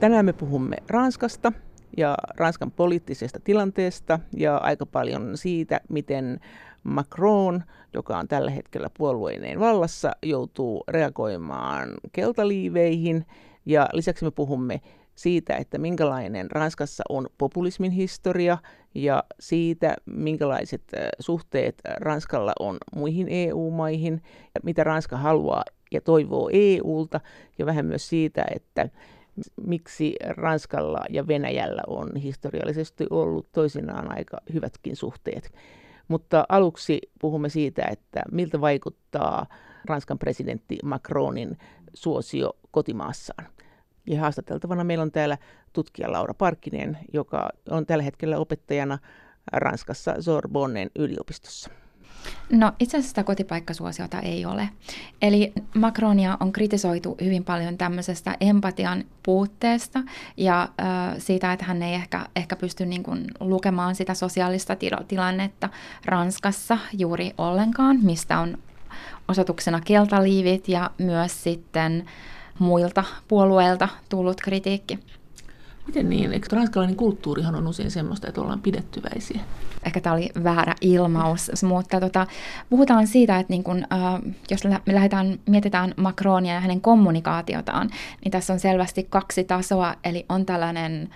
Tänään me puhumme Ranskasta ja Ranskan poliittisesta tilanteesta ja aika paljon siitä, miten Macron, joka on tällä hetkellä puolueineen vallassa, joutuu reagoimaan keltaliiveihin. Ja lisäksi me puhumme siitä, että minkälainen Ranskassa on populismin historia ja siitä, minkälaiset suhteet Ranskalla on muihin EU-maihin, mitä Ranska haluaa ja toivoo EUlta, ja vähän myös siitä, että miksi Ranskalla ja Venäjällä on historiallisesti ollut toisinaan aika hyvätkin suhteet. Mutta aluksi puhumme siitä, että miltä vaikuttaa Ranskan presidentti Macronin suosio kotimaassaan. Ja haastateltavana meillä on täällä tutkija Laura Parkkinen, joka on tällä hetkellä opettajana Ranskassa Sorbonnen yliopistossa. No itse asiassa sitä kotipaikkasuosiota ei ole. Eli Macronia on kritisoitu hyvin paljon tämmöisestä empatian puutteesta ja äh, siitä, että hän ei ehkä, ehkä pysty niin kuin, lukemaan sitä sosiaalista tila- tilannetta Ranskassa juuri ollenkaan, mistä on osoituksena keltaliivit ja myös sitten muilta puolueilta tullut kritiikki. Miten niin? Eikö ranskalainen kulttuurihan on usein semmoista, että ollaan pidettyväisiä? Ehkä tämä oli väärä ilmaus, mutta tota, puhutaan siitä, että niin kun, äh, jos me lähdetään, mietitään Macronia ja hänen kommunikaatiotaan, niin tässä on selvästi kaksi tasoa, eli on tällainen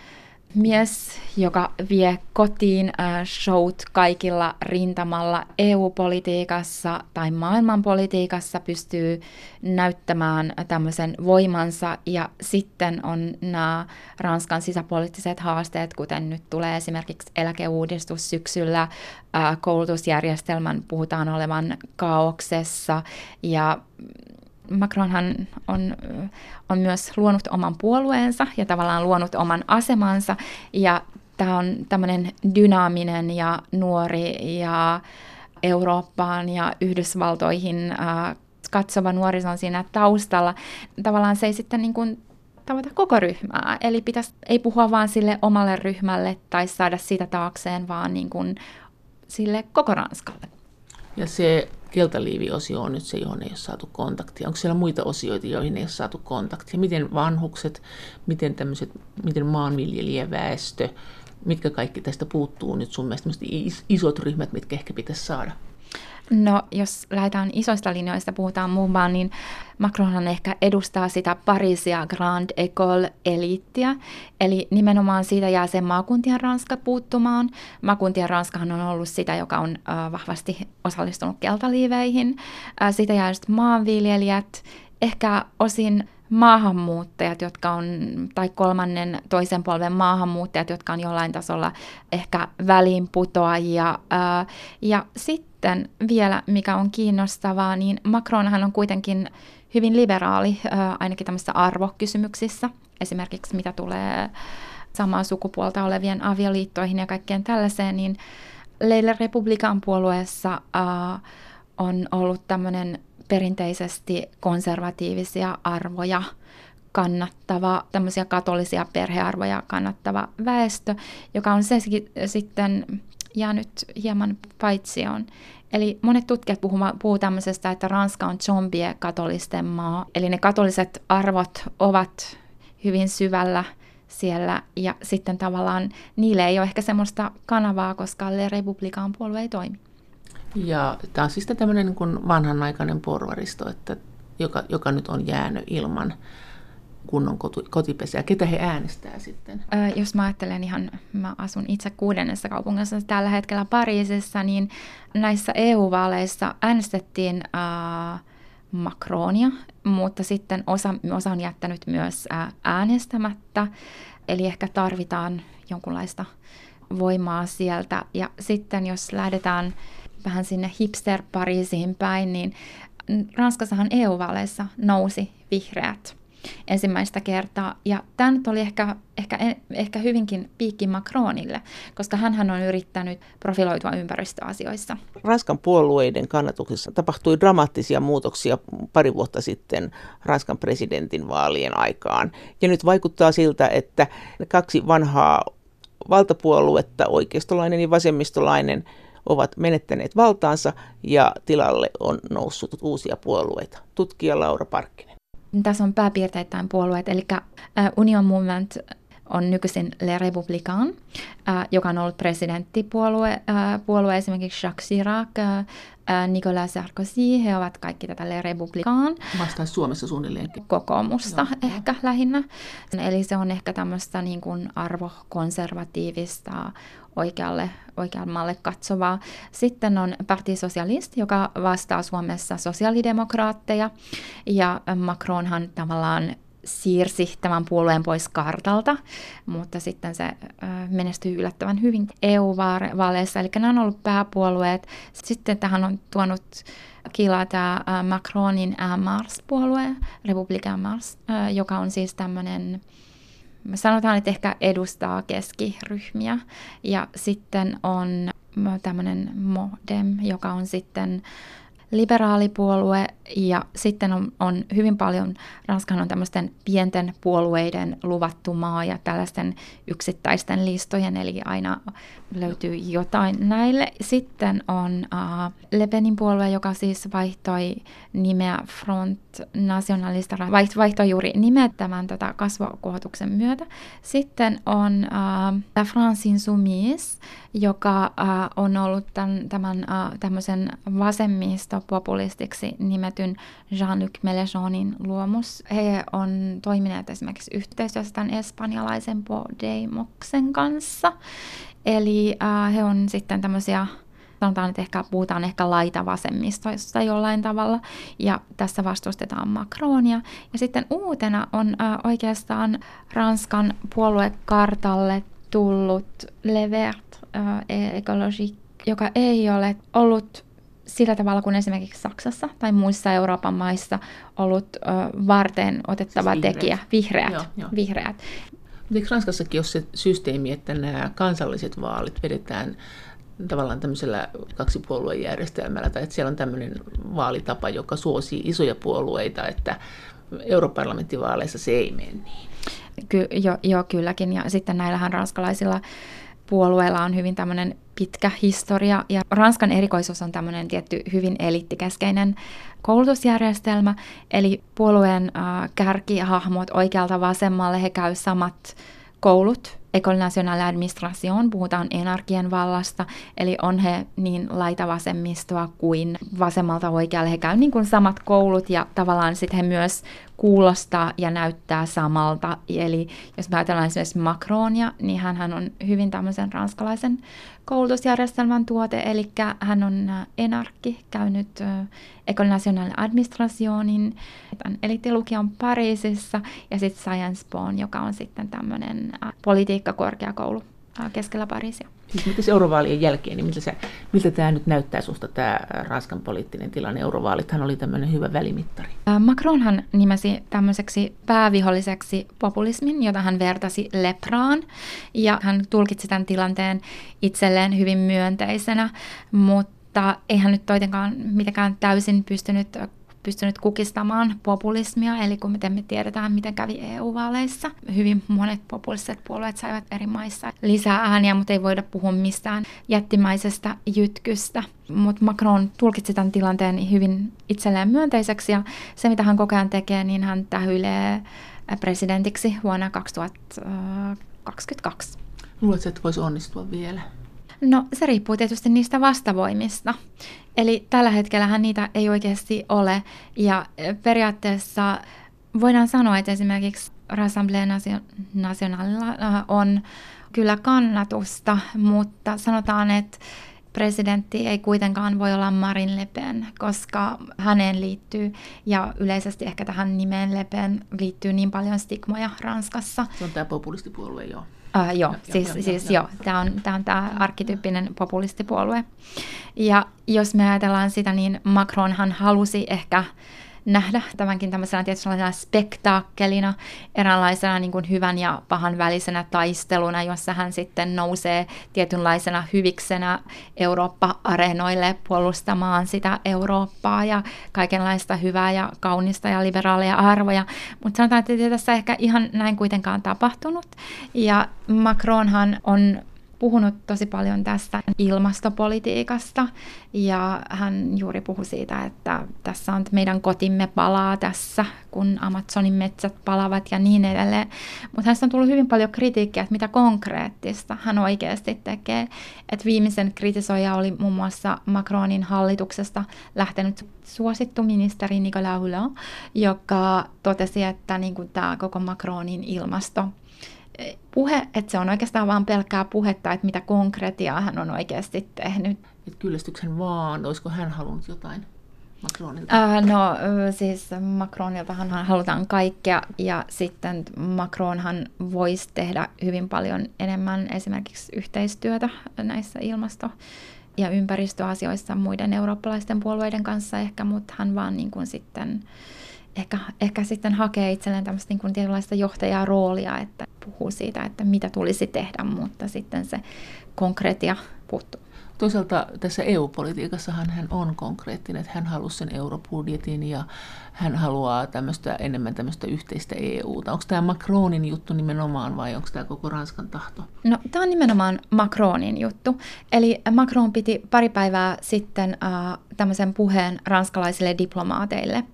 mies, joka vie kotiin äh, showt kaikilla rintamalla EU-politiikassa tai maailmanpolitiikassa, pystyy näyttämään tämmöisen voimansa. Ja sitten on nämä Ranskan sisäpoliittiset haasteet, kuten nyt tulee esimerkiksi eläkeuudistus syksyllä, äh, koulutusjärjestelmän puhutaan olevan kaauksessa. Ja Macronhan on, on myös luonut oman puolueensa ja tavallaan luonut oman asemansa ja tämä on tämmöinen dynaaminen ja nuori ja Eurooppaan ja Yhdysvaltoihin äh, katsova nuoriso on siinä taustalla. Tavallaan se ei sitten niin kuin tavata koko ryhmää, eli pitäisi, ei puhua vaan sille omalle ryhmälle tai saada sitä taakseen, vaan niin kuin sille koko Ranskalle. Ja se keltaliiviosio on nyt se, johon ei ole saatu kontaktia. Onko siellä muita osioita, joihin ei ole saatu kontaktia? Miten vanhukset, miten, tämmöiset, miten maanviljelijäväestö, mitkä kaikki tästä puuttuu nyt sun mielestä isot ryhmät, mitkä ehkä pitäisi saada? No, jos lähdetään isoista linjoista, puhutaan muun niin Macronhan ehkä edustaa sitä Parisia Grand École-eliittiä, eli nimenomaan siitä jää sen maakuntien Ranska puuttumaan. Maakuntien Ranskahan on ollut sitä, joka on äh, vahvasti osallistunut keltaliiveihin. Äh, siitä jää just maanviljelijät, ehkä osin maahanmuuttajat, jotka on, tai kolmannen toisen polven maahanmuuttajat, jotka on jollain tasolla ehkä väliinputoajia. Ää, ja sitten vielä, mikä on kiinnostavaa, niin Macronhan on kuitenkin hyvin liberaali, ainakin tämmöisissä arvokysymyksissä, esimerkiksi mitä tulee samaa sukupuolta olevien avioliittoihin ja kaikkeen tällaiseen, niin Leille Republikan puolueessa on ollut tämmöinen perinteisesti konservatiivisia arvoja kannattava, tämmöisiä katolisia perhearvoja kannattava väestö, joka on se sitten jäänyt hieman paitsioon. Eli monet tutkijat puhuvat tämmöisestä, että Ranska on zombie katolisten maa. Eli ne katoliset arvot ovat hyvin syvällä siellä ja sitten tavallaan niille ei ole ehkä semmoista kanavaa, koska Le Republican puolue ei toimi. Ja tämä on siis tämmöinen niin vanhanaikainen porvaristo, että, joka, joka nyt on jäänyt ilman kunnon kotipesiä. Ketä he äänestää sitten? Jos mä ajattelen ihan, mä asun itse kuudennessa kaupungissa tällä hetkellä Pariisissa, niin näissä EU-vaaleissa äänestettiin äh, Macronia, mutta sitten osa, osa on jättänyt myös äänestämättä, eli ehkä tarvitaan jonkunlaista voimaa sieltä. Ja sitten jos lähdetään vähän sinne hipster-Pariisiin päin, niin Ranskassahan EU-vaaleissa nousi vihreät ensimmäistä kertaa. Ja tämä nyt oli ehkä, ehkä, ehkä hyvinkin piikki Macronille, koska hän on yrittänyt profiloitua ympäristöasioissa. Ranskan puolueiden kannatuksessa tapahtui dramaattisia muutoksia pari vuotta sitten Ranskan presidentin vaalien aikaan. Ja nyt vaikuttaa siltä, että kaksi vanhaa valtapuoluetta, oikeistolainen ja vasemmistolainen, ovat menettäneet valtaansa ja tilalle on noussut uusia puolueita. Tutkija Laura Parkkinen. Tässä on pääpiirteittäin puolueet, eli Union Movement on nykyisin Le Républicain, äh, joka on ollut presidenttipuolue, äh, puolue esimerkiksi Jacques Chirac, äh, Nicolas Sarkozy, he ovat kaikki tätä Le Républicain. Vastaisi Suomessa suunnilleen. Kokoomusta no, ehkä no. lähinnä. Eli se on ehkä tämmöistä niin kuin arvokonservatiivista oikealle, oikeammalle katsovaa. Sitten on Parti Socialist, joka vastaa Suomessa sosiaalidemokraatteja, ja Macronhan tavallaan siirsi tämän puolueen pois kartalta, mutta sitten se menestyi yllättävän hyvin EU-vaaleissa, eli nämä on ollut pääpuolueet. Sitten tähän on tuonut kilaa tämä Macronin Mars-puolue, Republican Mars, joka on siis tämmöinen sanotaan, että ehkä edustaa keskiryhmiä. Ja sitten on tämmöinen Modem, joka on sitten liberaalipuolue ja sitten on, on hyvin paljon, Ranskan on tämmöisten pienten puolueiden luvattu maa ja tällaisten yksittäisten listojen, eli aina löytyy jotain näille. Sitten on uh, Le Penin puolue, joka siis vaihtoi nimeä Front Nationalista, vaihtoi juuri nimeä tämän tota, kasvokohotuksen myötä. Sitten on uh, La France Insoumise, joka uh, on ollut tämän, tämän uh, tämmöisen vasemmistopopulistiksi nimetyn Jean-Luc Mélenchonin luomus. He on toimineet esimerkiksi yhteistyössä tämän espanjalaisen Podemoksen kanssa. Eli uh, he on sitten tämmöisiä sanotaan, että ehkä puhutaan ehkä laitavasemmistoista jollain tavalla, ja tässä vastustetaan Macronia. Ja sitten uutena on uh, oikeastaan Ranskan puoluekartalle tullut Levert uh, Ecologique, joka ei ole ollut sillä tavalla kuin esimerkiksi Saksassa tai muissa Euroopan maissa ollut uh, varten otettava siis vihreät. tekijä, vihreät. Joo, joo. vihreät. Eikö Ranskassakin ole se systeemi, että nämä kansalliset vaalit vedetään tavallaan tämmöisellä kaksipuoluejärjestelmällä, tai että siellä on tämmöinen vaalitapa, joka suosii isoja puolueita, että europarlamenttivaaleissa se ei mene niin. Ky- jo, jo, kylläkin, ja sitten näillähän ranskalaisilla puolueilla on hyvin tämmöinen pitkä historia, ja Ranskan erikoisuus on tämmöinen tietty hyvin elittikäskeinen koulutusjärjestelmä, eli puolueen äh, kärkihahmot oikealta vasemmalle, he käy samat koulut, École Nationale d'Administration, puhutaan enarkien vallasta, eli on he niin laitavasemmistoa kuin vasemmalta oikealle. He käy niin samat koulut ja tavallaan sitten he myös kuulostaa ja näyttää samalta. Eli jos me ajatellaan esimerkiksi Macronia, niin hän on hyvin tämmöisen ranskalaisen koulutusjärjestelmän tuote, eli hän on äh, enarkki, käynyt äh, École Nationale Administrationin, elittilukion Pariisissa, ja sitten Science Bon, joka on sitten tämmöinen äh, politiikkakorkeakoulu keskellä Pariisia. Siis mitä se eurovaalien jälkeen, niin miltä, se, miltä tämä nyt näyttää sinusta tämä Ranskan poliittinen tilanne? Eurovaalithan oli tämmöinen hyvä välimittari. Macronhan nimesi tämmöiseksi pääviholliseksi populismin, jota hän vertasi lepraan. Ja hän tulkitsi tämän tilanteen itselleen hyvin myönteisenä, mutta eihän nyt toitenkaan mitenkään täysin pystynyt pystynyt kukistamaan populismia, eli kun miten me tiedetään, miten kävi EU-vaaleissa. Hyvin monet populistiset puolueet saivat eri maissa lisää ääniä, mutta ei voida puhua mistään jättimäisestä jytkystä. Mutta Macron tulkitsi tämän tilanteen hyvin itselleen myönteiseksi, ja se mitä hän koko ajan tekee, niin hän tähyilee presidentiksi vuonna 2022. Luuletko, että voisi onnistua vielä? No se riippuu tietysti niistä vastavoimista. Eli tällä hetkellä niitä ei oikeasti ole. Ja periaatteessa voidaan sanoa, että esimerkiksi Rassemblée Nationalilla on kyllä kannatusta, mutta sanotaan, että presidentti ei kuitenkaan voi olla Marin Le Pen, koska häneen liittyy, ja yleisesti ehkä tähän nimeen Le Pen liittyy niin paljon stigmoja Ranskassa. Se on tämä populistipuolue, joo. Uh, joo, jo, siis, jo, siis jo, joo. Tämä on, tämä on tämä arkkityyppinen populistipuolue. Ja jos me ajatellaan sitä, niin Macronhan halusi ehkä nähdä tämänkin tämmöisenä tietynlaisena spektaakkelina, eräänlaisena niin kuin hyvän ja pahan välisenä taisteluna, jossa hän sitten nousee tietynlaisena hyviksenä Eurooppa-areenoille puolustamaan sitä Eurooppaa ja kaikenlaista hyvää ja kaunista ja liberaaleja arvoja. Mutta sanotaan, että tässä ehkä ihan näin kuitenkaan tapahtunut. Ja Macronhan on puhunut tosi paljon tästä ilmastopolitiikasta ja hän juuri puhui siitä, että tässä on meidän kotimme palaa tässä, kun Amazonin metsät palavat ja niin edelleen. Mutta hänestä on tullut hyvin paljon kritiikkiä, että mitä konkreettista hän oikeasti tekee. Et viimeisen kritisoija oli muun muassa Macronin hallituksesta lähtenyt suosittu ministeri Nicolas Hulot, joka totesi, että niin tämä koko Macronin ilmasto puhe, että se on oikeastaan vain pelkkää puhetta, että mitä konkretiaa hän on oikeasti tehnyt. Et kyllästyksen vaan, olisiko hän halunnut jotain Macronilta? Äh, no siis Macroniltahan halutaan kaikkea ja sitten Macronhan voisi tehdä hyvin paljon enemmän esimerkiksi yhteistyötä näissä ilmasto- ja ympäristöasioissa muiden eurooppalaisten puolueiden kanssa ehkä, mutta hän vaan niin kuin sitten ehkä, ehkä sitten hakee itselleen tämmöistä niin tietynlaista johtajaroolia, että puhuu siitä, että mitä tulisi tehdä, mutta sitten se konkreettia puuttuu. Toisaalta tässä EU-politiikassahan hän on konkreettinen, että hän haluaa sen eurobudjetin ja hän haluaa tämmöistä, enemmän tämmöistä yhteistä EUta. Onko tämä Macronin juttu nimenomaan vai onko tämä koko Ranskan tahto? No tämä on nimenomaan Macronin juttu. Eli Macron piti pari päivää sitten äh, tämmöisen puheen ranskalaisille diplomaateille.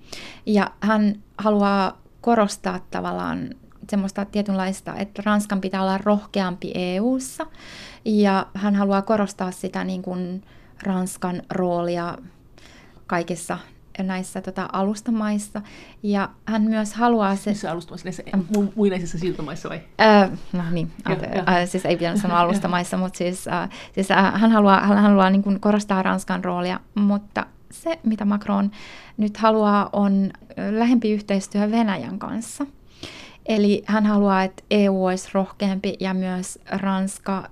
Ja hän haluaa korostaa tavallaan semmoista tietynlaista, että Ranskan pitää olla rohkeampi EU:ssa ja hän haluaa korostaa sitä niin kuin Ranskan roolia kaikissa näissä tota, alustamaissa. Ja hän myös haluaa... Se... Missä alustamaissa? Näissä mu- muinaisissa siirtomaissa vai? Äh, no niin, ja, ja. Äh, siis ei pitänyt sanoa alustamaissa, mutta siis, äh, siis äh, hän haluaa, hän haluaa niin kuin korostaa Ranskan roolia, mutta se, mitä Macron nyt haluaa, on lähempi yhteistyö Venäjän kanssa – Eli hän haluaa, että EU olisi rohkeampi ja myös Ranska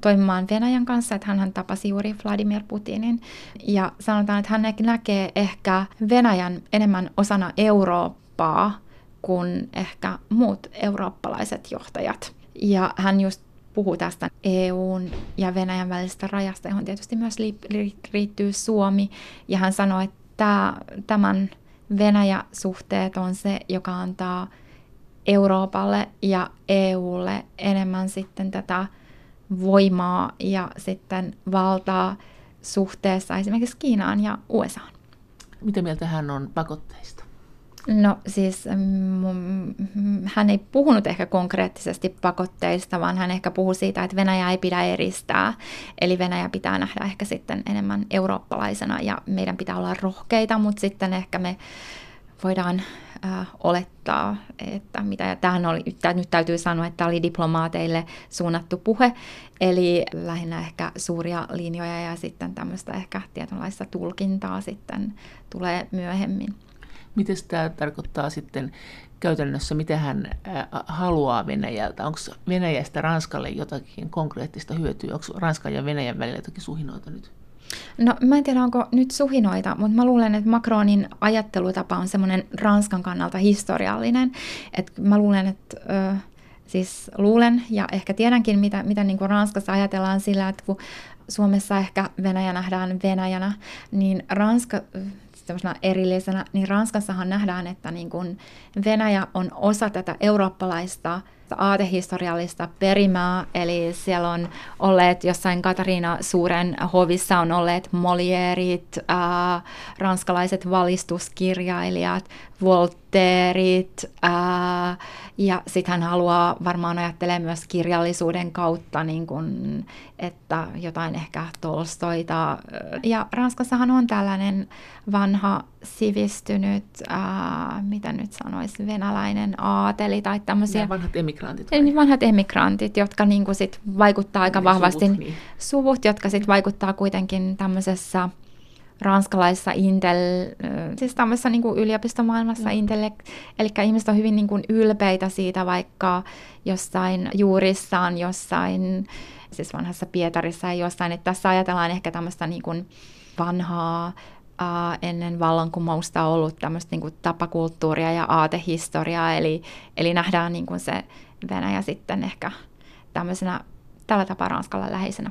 toimimaan Venäjän kanssa, että hän tapasi juuri Vladimir Putinin. Ja sanotaan, että hän näkee ehkä Venäjän enemmän osana Eurooppaa kuin ehkä muut eurooppalaiset johtajat. Ja hän just puhuu tästä EUn ja Venäjän välisestä rajasta, johon tietysti myös liittyy Suomi. Ja hän sanoi, että tämän Venäjä-suhteet on se, joka antaa Euroopalle ja EUlle enemmän sitten tätä voimaa ja sitten valtaa suhteessa esimerkiksi Kiinaan ja USAan. Mitä mieltä hän on pakotteista? No siis mm, hän ei puhunut ehkä konkreettisesti pakotteista, vaan hän ehkä puhui siitä, että Venäjä ei pidä eristää. Eli Venäjä pitää nähdä ehkä sitten enemmän eurooppalaisena ja meidän pitää olla rohkeita, mutta sitten ehkä me voidaan äh, olettaa, että mitä, ja tämähän oli, nyt täytyy sanoa, että tämä oli diplomaateille suunnattu puhe, eli lähinnä ehkä suuria linjoja ja sitten tämmöistä ehkä tietynlaista tulkintaa sitten tulee myöhemmin. Miten tämä tarkoittaa sitten käytännössä, mitä hän haluaa Venäjältä? Onko Venäjästä Ranskalle jotakin konkreettista hyötyä? Onko Ranskan ja Venäjän välillä jotakin suhinoita nyt? No mä en tiedä, onko nyt suhinoita, mutta mä luulen, että Macronin ajattelutapa on semmoinen Ranskan kannalta historiallinen. Et mä luulen, että ö, siis luulen ja ehkä tiedänkin, mitä, mitä niin kuin Ranskassa ajatellaan sillä, että kun Suomessa ehkä Venäjä nähdään Venäjänä, niin Ranska erillisenä, niin Ranskassahan nähdään, että niin kuin Venäjä on osa tätä eurooppalaista aatehistoriallista perimää, eli siellä on olleet jossain Katariina Suuren hovissa on olleet Molierit, äh, ranskalaiset valistuskirjailijat, Voltairit, äh, ja sitten hän haluaa varmaan ajattelee myös kirjallisuuden kautta, niin kun, että jotain ehkä Tolstoita. Ja Ranskassahan on tällainen vanha sivistynyt, äh, mitä nyt sanoisi, venäläinen aateli tai tämmöisiä. Vanhat emigrantit. Vai? Niin vanhat emigrantit, jotka niin kuin sit vaikuttaa aika niin, vahvasti. Suvut, niin. suvut, jotka sitten vaikuttaa kuitenkin tämmöisessä ranskalaisessa intel, siis tämmöisessä niin kuin yliopistomaailmassa mm. intel, eli ihmiset on hyvin niin kuin ylpeitä siitä, vaikka jossain juurissaan, jossain, siis vanhassa Pietarissa ja jossain, että tässä ajatellaan ehkä tämmöistä niin kuin vanhaa ennen vallankumousta ollut tämmöistä niin kuin tapakulttuuria ja aatehistoriaa, eli, eli nähdään niin kuin se Venäjä sitten ehkä tämmöisenä tällä tapaa Ranskalla läheisenä.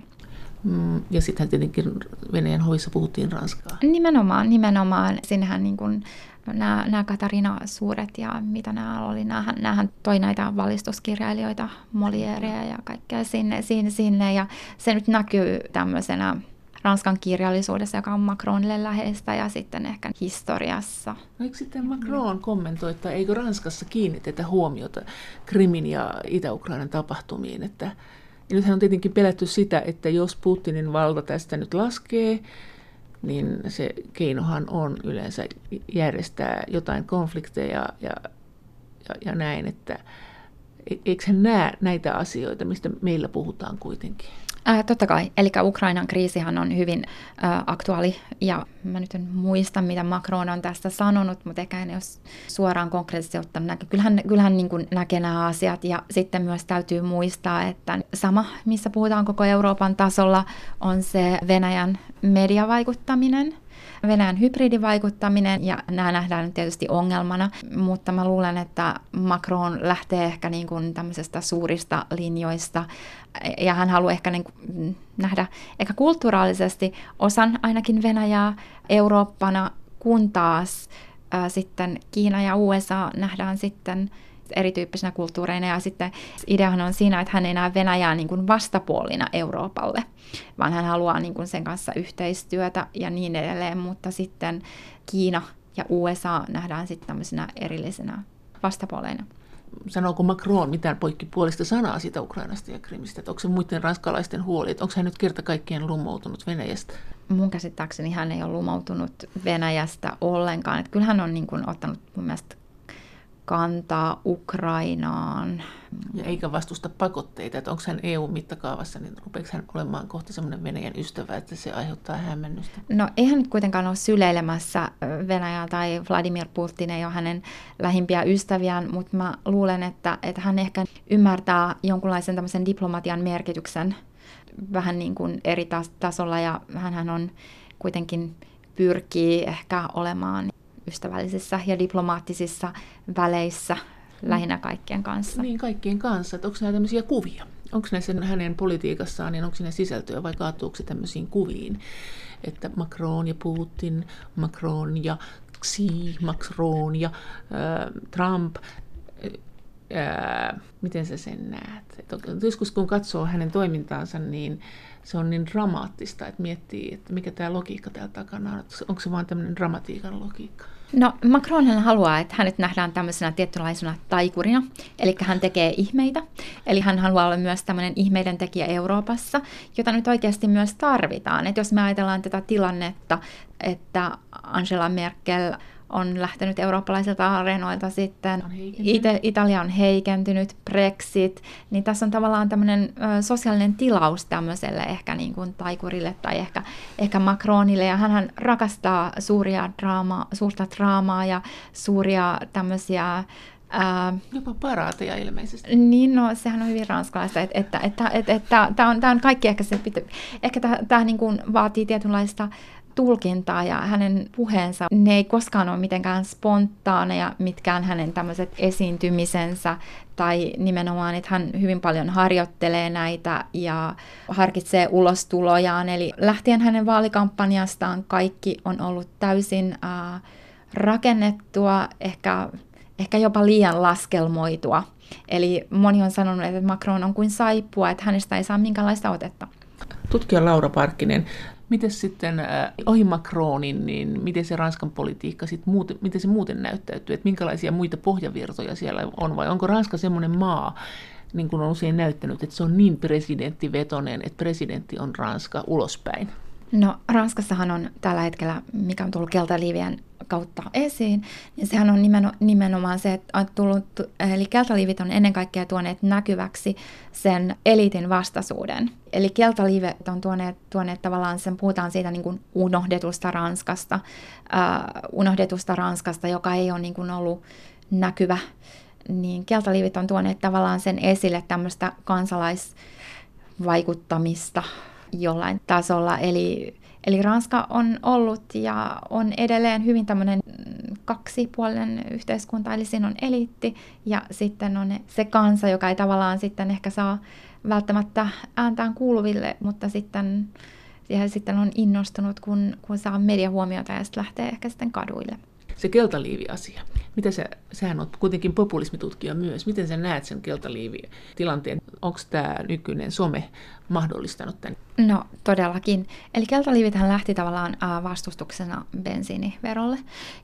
Mm, ja sitten tietenkin Venäjän hovissa puhuttiin ranskaa. Nimenomaan, nimenomaan. Sinnehän niin kuin nämä, nämä Katarina Suuret ja mitä nämä oli, näähän, näähän toi näitä valistuskirjailijoita, Molieria ja kaikkea sinne, sinne, sinne. Ja se nyt näkyy tämmöisenä Ranskan kirjallisuudessa, joka on Macronille läheistä ja sitten ehkä historiassa. No eikö sitten Macron kommentoi, että eikö Ranskassa kiinnitetä huomiota Krimin ja Itä-Ukrainan tapahtumiin, että ja nythän on tietenkin pelätty sitä, että jos Putinin valta tästä nyt laskee, niin se keinohan on yleensä järjestää jotain konflikteja ja, ja, ja näin, että e-, eikö hän näe näitä asioita, mistä meillä puhutaan kuitenkin? Äh, totta kai. Eli Ukrainan kriisihan on hyvin äh, aktuaali ja mä nyt en muista, mitä Macron on tästä sanonut, mutta ehkä en jos suoraan konkreettisesti ottanut näkö. Kyllähän, kyllähän niin kuin näkee nämä asiat ja sitten myös täytyy muistaa, että sama, missä puhutaan koko Euroopan tasolla, on se Venäjän mediavaikuttaminen – Venäjän hybridivaikuttaminen, ja nämä nähdään tietysti ongelmana, mutta mä luulen, että Macron lähtee ehkä niin kuin tämmöisestä suurista linjoista, ja hän haluaa ehkä niin kuin nähdä ehkä kulttuuraalisesti osan ainakin Venäjää Eurooppana, kun taas ää, sitten Kiina ja USA nähdään sitten erityyppisinä kulttuureina ja sitten ideahan on siinä, että hän ei näe Venäjää niin kuin vastapuolina Euroopalle, vaan hän haluaa niin kuin sen kanssa yhteistyötä ja niin edelleen, mutta sitten Kiina ja USA nähdään sitten tämmöisenä erillisenä vastapuoleina. Sanooko Macron mitään poikkipuolista sanaa siitä Ukrainasta ja Krimistä? Että onko se muiden ranskalaisten huoli? Että onko hän nyt kerta kaikkien lumoutunut Venäjästä? Mun käsittääkseni hän ei ole lumoutunut Venäjästä ollenkaan. Että kyllä hän on niin kuin ottanut mun mielestä kantaa Ukrainaan. Ja eikä vastusta pakotteita, että onko hän EU-mittakaavassa, niin rupeeko hän olemaan kohta semmoinen Venäjän ystävä, että se aiheuttaa hämmennystä? No eihän nyt kuitenkaan ole syleilemässä Venäjää tai Vladimir Putin ei ole hänen lähimpiä ystäviään, mutta mä luulen, että, että hän ehkä ymmärtää jonkunlaisen tämmöisen diplomatian merkityksen vähän niin kuin eri tasolla ja hän on kuitenkin pyrkii ehkä olemaan ystävällisissä ja diplomaattisissa väleissä lähinnä kaikkien kanssa. Niin, kaikkien kanssa. Että onko nämä tämmöisiä kuvia? Onko näissä hänen politiikassaan, niin onko siinä sisältöä vai kaatuuko se tämmöisiin kuviin? Että Macron ja Putin, Macron ja Xi, Macron ja äh, Trump, Ää, miten sä sen näet? Et joskus kun katsoo hänen toimintaansa, niin se on niin dramaattista, että miettii, että mikä tämä logiikka täällä takana on. Onko se vain tämmöinen dramatiikan logiikka? No Macron hän haluaa, että hänet nähdään tämmöisenä tietynlaisena taikurina, eli hän tekee ihmeitä. Eli hän haluaa olla myös tämmöinen ihmeiden tekijä Euroopassa, jota nyt oikeasti myös tarvitaan. Että jos me ajatellaan tätä tilannetta, että Angela Merkel on lähtenyt eurooppalaisilta areenoilta sitten, Ite, Italia on heikentynyt, Brexit, niin tässä on tavallaan tämmöinen ö, sosiaalinen tilaus tämmöiselle ehkä niin kuin taikurille tai ehkä, ehkä Macronille, ja hän rakastaa suuria draama, suurta draamaa ja suuria tämmöisiä Ää, Jopa paraateja ilmeisesti. Niin, no sehän on hyvin ranskalaista, että että, että, että, että tämä on, on kaikki ehkä se, ehkä tämä niin kuin vaatii tietynlaista tulkintaa ja hänen puheensa, ne ei koskaan ole mitenkään spontaaneja, mitkään hänen tämmöiset esiintymisensä tai nimenomaan, että hän hyvin paljon harjoittelee näitä ja harkitsee ulostulojaan. Eli lähtien hänen vaalikampanjastaan kaikki on ollut täysin äh, rakennettua, ehkä, ehkä jopa liian laskelmoitua. Eli moni on sanonut, että Macron on kuin saippua, että hänestä ei saa minkäänlaista otetta. Tutkija Laura Parkkinen, Miten sitten äh, ohi Macronin, niin miten se Ranskan politiikka sitten muuten, miten se muuten näyttäytyy, että minkälaisia muita pohjavirtoja siellä on, vai onko Ranska semmoinen maa, niin kuin on usein näyttänyt, että se on niin presidenttivetonen, että presidentti on Ranska ulospäin? No Ranskassahan on tällä hetkellä, mikä on tullut keltaliivien kautta esiin, niin sehän on nimenomaan se, että on tullut, eli keltaliivit on ennen kaikkea tuoneet näkyväksi sen eliitin vastaisuuden. Eli keltaliivet on tuoneet, tuoneet tavallaan sen, puhutaan siitä niin kuin unohdetusta Ranskasta, uh, unohdetusta Ranskasta, joka ei ole niin kuin ollut näkyvä, niin keltaliivit on tuoneet tavallaan sen esille tämmöistä kansalaisvaikuttamista, jollain tasolla. Eli, eli Ranska on ollut ja on edelleen hyvin tämmöinen kaksipuolinen yhteiskunta, eli siinä on eliitti ja sitten on se kansa, joka ei tavallaan sitten ehkä saa välttämättä ääntään kuuluville, mutta sitten, ja sitten on innostunut, kun, kun saa mediahuomiota ja sitten lähtee ehkä sitten kaduille se keltaliivi-asia. Mitä sä, sähän oot kuitenkin populismitutkija myös. Miten sä näet sen keltaliivi-tilanteen? Onko tämä nykyinen some mahdollistanut tämän? No todellakin. Eli keltaliivithän lähti tavallaan vastustuksena bensiiniverolle,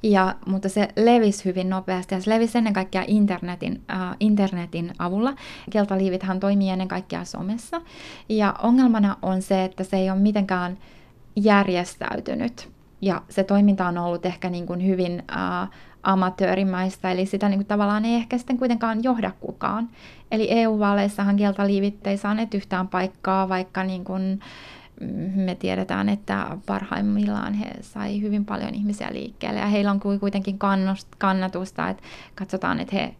ja, mutta se levisi hyvin nopeasti ja se levisi ennen kaikkea internetin, äh, internetin avulla. Keltaliivithän toimii ennen kaikkea somessa ja ongelmana on se, että se ei ole mitenkään järjestäytynyt ja se toiminta on ollut ehkä niin kuin hyvin ää, amatöörimäistä, eli sitä niin kuin tavallaan ei ehkä sitten kuitenkaan johda kukaan. Eli EU-vaaleissahan keltaliivit ei saaneet yhtään paikkaa, vaikka niin kuin me tiedetään, että parhaimmillaan he sai hyvin paljon ihmisiä liikkeelle, ja heillä on kuitenkin kannatusta, että katsotaan, että he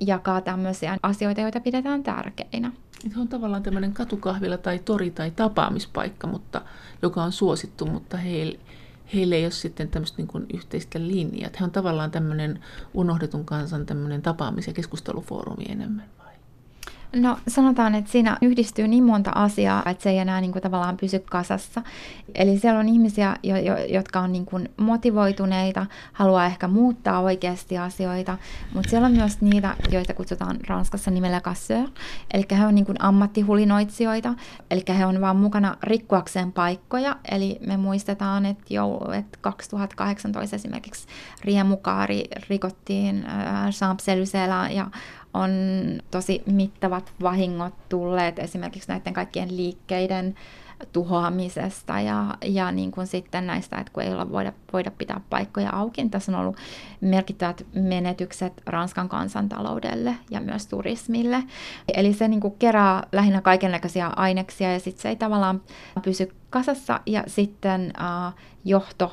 jakaa tämmöisiä asioita, joita pidetään tärkeinä. Se on tavallaan tämmöinen katukahvila tai tori tai tapaamispaikka, mutta, joka on suosittu, mutta heille heillä ei ole sitten tämmöistä niin yhteistä linjaa. He on tavallaan tämmöinen unohdetun kansan tämmöinen tapaamis- ja keskustelufoorumi enemmän. No sanotaan, että siinä yhdistyy niin monta asiaa, että se ei enää niin kuin, tavallaan pysy kasassa. Eli siellä on ihmisiä, jo, jo, jotka on niin kuin, motivoituneita, haluaa ehkä muuttaa oikeasti asioita, mutta siellä on myös niitä, joita kutsutaan Ranskassa nimellä casseur, eli he on niin kuin, ammattihulinoitsijoita, eli he on vaan mukana rikkoakseen paikkoja, eli me muistetaan, että, jo, että 2018 esimerkiksi Riemukaari rikottiin äh, champs ja on tosi mittavat vahingot tulleet esimerkiksi näiden kaikkien liikkeiden tuhoamisesta ja, ja niin kuin sitten näistä, että kun ei olla voida, voida pitää paikkoja auki, niin tässä on ollut merkittävät menetykset Ranskan kansantaloudelle ja myös turismille. Eli se niin kuin kerää lähinnä kaikenlaisia aineksia ja sitten se ei tavallaan pysy kasassa ja sitten uh, johto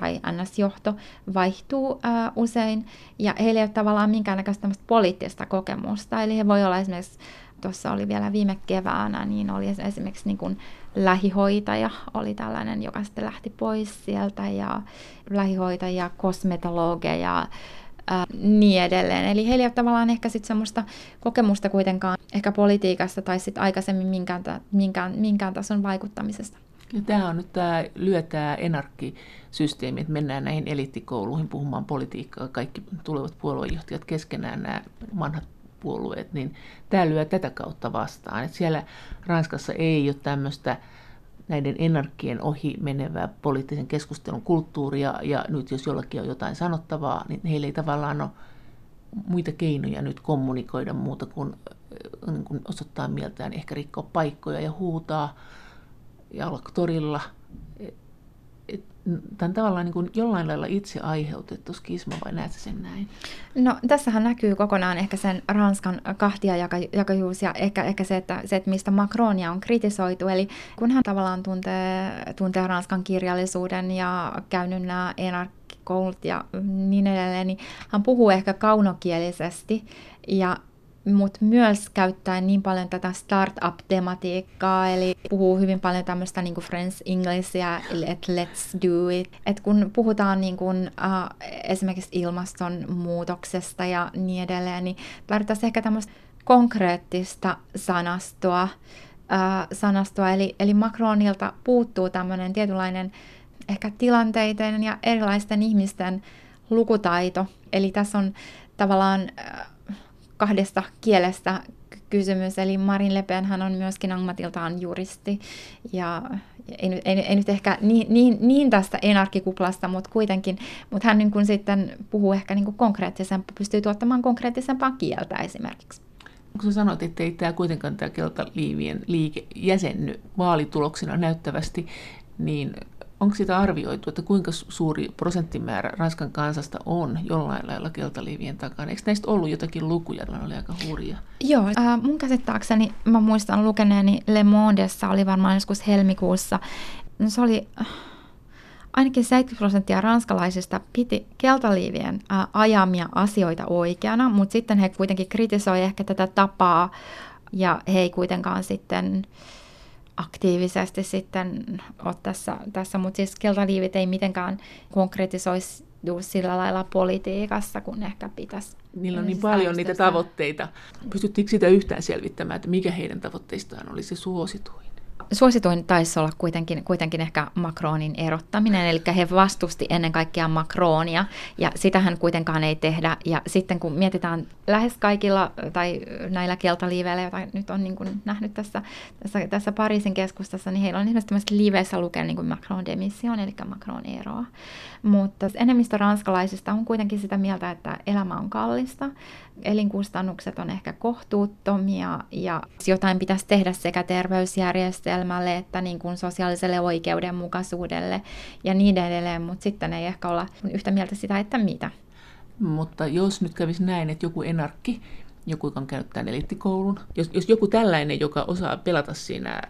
tai NS-johto vaihtuu ää, usein, ja heillä ei ole tavallaan minkäännäköistä poliittista kokemusta, eli he voi olla esimerkiksi, tuossa oli vielä viime keväänä, niin oli esimerkiksi niin kuin lähihoitaja oli tällainen, joka sitten lähti pois sieltä, ja lähihoitajia, kosmetologeja, ää, niin edelleen. Eli heillä ei ole tavallaan ehkä sitten semmoista kokemusta kuitenkaan ehkä politiikasta tai sitten aikaisemmin minkään, minkään, minkään tason vaikuttamisesta. Ja tämä on nyt tämä lyö tämä enarkkisysteemi, että mennään näihin eliittikouluihin puhumaan politiikkaa, kaikki tulevat puoluejohtajat keskenään nämä vanhat puolueet, niin tämä lyö tätä kautta vastaan. Että siellä Ranskassa ei ole tämmöistä näiden enarkkien ohi menevää poliittisen keskustelun kulttuuria, ja nyt jos jollakin on jotain sanottavaa, niin heillä ei tavallaan ole muita keinoja nyt kommunikoida muuta kuin, niin kuin osoittaa mieltään, ehkä rikkoa paikkoja ja huutaa jalkatorilla. Tämä tavallaan niin kuin jollain lailla itse aiheutettu skisma, vai näetkö sen näin? No tässähän näkyy kokonaan ehkä sen Ranskan kahtiajakajuus ja ehkä, ehkä se, että, se, että mistä Macronia on kritisoitu. Eli kun hän tavallaan tuntee, tuntee Ranskan kirjallisuuden ja käynyt nämä enarkkikoulut ja niin edelleen, niin hän puhuu ehkä kaunokielisesti ja mutta myös käyttää niin paljon tätä startup-tematiikkaa, eli puhuu hyvin paljon tämmöistä niin French Englishia, että let's do it. Et kun puhutaan niin kuin, uh, esimerkiksi ilmastonmuutoksesta ja niin edelleen, niin tarvittaisiin ehkä tämmöistä konkreettista sanastoa, uh, sanastoa eli, eli Macronilta puuttuu tämmöinen tietynlainen ehkä tilanteiden ja erilaisten ihmisten lukutaito. Eli tässä on tavallaan uh, kahdesta kielestä kysymys, eli Marin Le Pen hän on myöskin ammatiltaan juristi, ja ei ei, ei nyt ehkä niin, niin, niin tästä enarkikuplasta, mutta kuitenkin, mutta hän niin kuin sitten puhuu ehkä niin kuin konkreettisempaa, pystyy tuottamaan konkreettisempaa kieltä esimerkiksi. Kun sä sanoit, että ei tämä kuitenkaan tämä keltaliivien liike jäsenny vaalituloksena näyttävästi, niin Onko sitä arvioitu, että kuinka suuri prosenttimäärä Ranskan kansasta on jollain lailla keltaliivien takana? Eikö näistä ollut jotakin lukuja, ne oli aika hurja? Joo, äh, mun käsittääkseni mä muistan lukeneeni Le Mondessa, oli varmaan joskus helmikuussa. Se oli äh, ainakin 70 prosenttia ranskalaisista piti keltaliivien äh, ajamia asioita oikeana, mutta sitten he kuitenkin kritisoi ehkä tätä tapaa ja he ei kuitenkaan sitten aktiivisesti sitten ole tässä, tässä mutta siis keltaliivit ei mitenkään konkretisoisi sillä lailla politiikassa, kun ehkä pitäisi. Niillä on niin paljon niitä tavoitteita. Pystyttekö sitä yhtään selvittämään, että mikä heidän tavoitteistaan oli se suosituin? Suosituin taisi olla kuitenkin, kuitenkin ehkä Macronin erottaminen, eli he vastusti ennen kaikkea Macronia, ja sitähän kuitenkaan ei tehdä. Ja sitten kun mietitään lähes kaikilla, tai näillä keltaliiveillä, joita nyt on niin kuin nähnyt tässä, tässä, tässä Pariisin keskustassa, niin heillä on esimerkiksi liveissä lukee niin kuin Macron demission, eli Macron eroa. Mutta enemmistö ranskalaisista on kuitenkin sitä mieltä, että elämä on kallista, elinkustannukset on ehkä kohtuuttomia ja jotain pitäisi tehdä sekä terveysjärjestelmälle että niin kuin sosiaaliselle oikeudenmukaisuudelle ja niin edelleen, mutta sitten ei ehkä olla yhtä mieltä sitä, että mitä. Mutta jos nyt kävisi näin, että joku enarkki, joku, joka on käynyt tämän eliittikoulun, jos, jos joku tällainen, joka osaa pelata siinä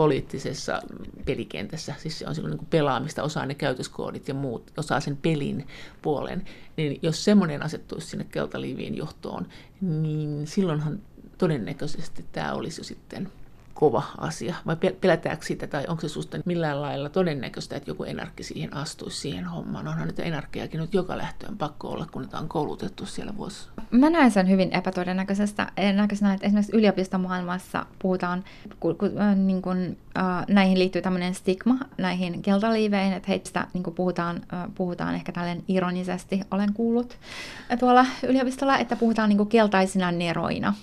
poliittisessa pelikentässä, siis se on silloin niin pelaamista, osaa ne käytöskoodit ja muut, osaa sen pelin puolen, niin jos semmoinen asettuisi sinne keltaliiviin johtoon, niin silloinhan todennäköisesti tämä olisi jo sitten kova asia? Vai pelätäänkö sitä, tai onko se susta millään lailla todennäköistä, että joku enarkki siihen astuisi siihen hommaan? Onhan nyt enarkkejakin nyt joka lähtöön pakko olla, kun niitä on koulutettu siellä vuosi. Mä näen sen hyvin epätodennäköisestä, näköisenä, että esimerkiksi yliopistomaailmassa puhutaan, kun, kun, äh, niin kun, äh, näihin liittyy tämmöinen stigma, näihin keltaliiveihin, että heistä niin puhutaan, äh, puhutaan ehkä tällainen ironisesti, olen kuullut tuolla yliopistolla, että puhutaan niin keltaisina neroina.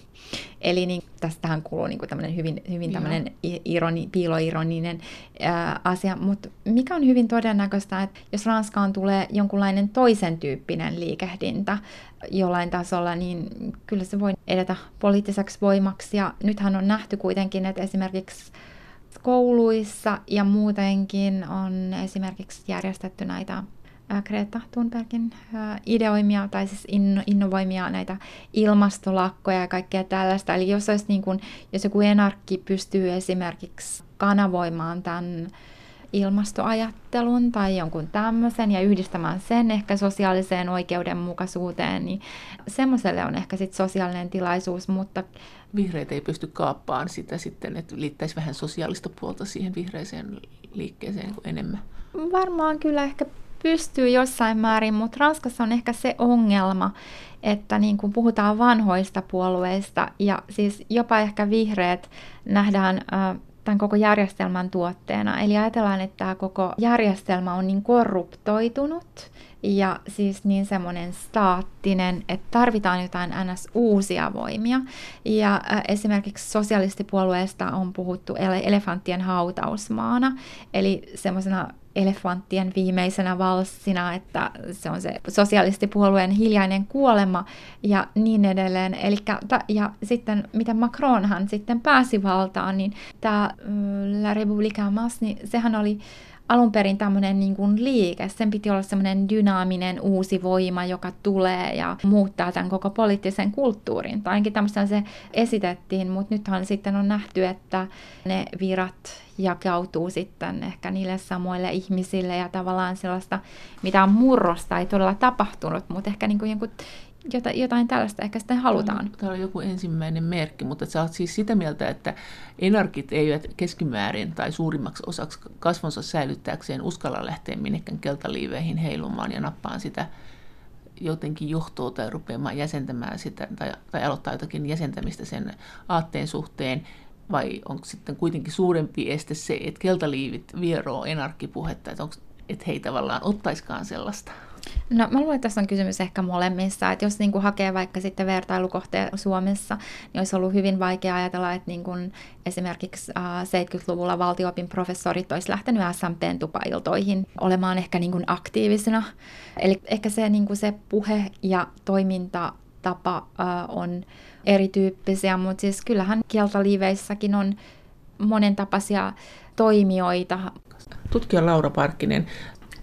Eli niin, tästähän kuuluu niin tämmöinen hyvin, hyvin tämmöinen ironi, piiloironinen ää, asia, mutta mikä on hyvin todennäköistä, että jos Ranskaan tulee jonkunlainen toisen tyyppinen liikehdintä jollain tasolla, niin kyllä se voi edetä poliittiseksi voimaksi. Ja nythän on nähty kuitenkin, että esimerkiksi kouluissa ja muutenkin on esimerkiksi järjestetty näitä Greta Thunbergin ideoimia tai siis innovoimia näitä ilmastolakkoja ja kaikkea tällaista. Eli jos, olisi niin kuin, jos joku enarkki pystyy esimerkiksi kanavoimaan tämän ilmastoajattelun tai jonkun tämmöisen ja yhdistämään sen ehkä sosiaaliseen oikeudenmukaisuuteen, niin semmoiselle on ehkä sitten sosiaalinen tilaisuus, mutta Vihreät ei pysty kaappaan sitä sitten, että liittäisi vähän sosiaalista puolta siihen vihreiseen liikkeeseen enemmän. Varmaan kyllä ehkä pystyy jossain määrin, mutta Ranskassa on ehkä se ongelma, että niin kuin puhutaan vanhoista puolueista ja siis jopa ehkä vihreät nähdään tämän koko järjestelmän tuotteena. Eli ajatellaan, että tämä koko järjestelmä on niin korruptoitunut ja siis niin semmoinen staattinen, että tarvitaan jotain ns. uusia voimia. Ja esimerkiksi sosialistipuolueesta on puhuttu elefanttien hautausmaana, eli semmoisena elefanttien viimeisenä valssina, että se on se sosialistipuolueen hiljainen kuolema ja niin edelleen. Elikkä, ja sitten miten Macronhan sitten pääsi valtaan, niin tämä La République en masse, niin sehän oli alun perin tämmöinen niin kuin liike. Sen piti olla semmoinen dynaaminen uusi voima, joka tulee ja muuttaa tämän koko poliittisen kulttuurin. Tai ainakin tämmöistä se esitettiin, mutta nythän sitten on nähty, että ne virat jakautuu sitten ehkä niille samoille ihmisille ja tavallaan sellaista, mitä murrosta ei todella tapahtunut, mutta ehkä niin kuin jotain tällaista ehkä sitten halutaan. Tämä on joku ensimmäinen merkki, mutta sä oot siis sitä mieltä, että enarkit eivät keskimäärin tai suurimmaksi osaksi kasvonsa säilyttääkseen uskalla lähteä minnekään keltaliiveihin heilumaan ja nappaan sitä jotenkin johtoa tai rupeamaan jäsentämään sitä tai, tai aloittaa jotakin jäsentämistä sen aatteen suhteen, vai onko sitten kuitenkin suurempi este se, että keltaliivit vieroo enarkkipuhetta, että, onko, että he ei tavallaan ottaiskaan sellaista? No mä luulen, että tässä on kysymys ehkä molemmissa, että jos niin kuin hakee vaikka sitten vertailukohteen Suomessa, niin olisi ollut hyvin vaikea ajatella, että niin kuin esimerkiksi äh, 70-luvulla valtioopin professorit olisi lähtenyt SMTn tupailtoihin olemaan ehkä niin kuin aktiivisena. Eli ehkä se, niin kuin se puhe ja toimintatapa äh, on erityyppisiä, mutta siis kyllähän kieltoliiveissäkin on monentapaisia toimijoita. Tutkija Laura Parkkinen,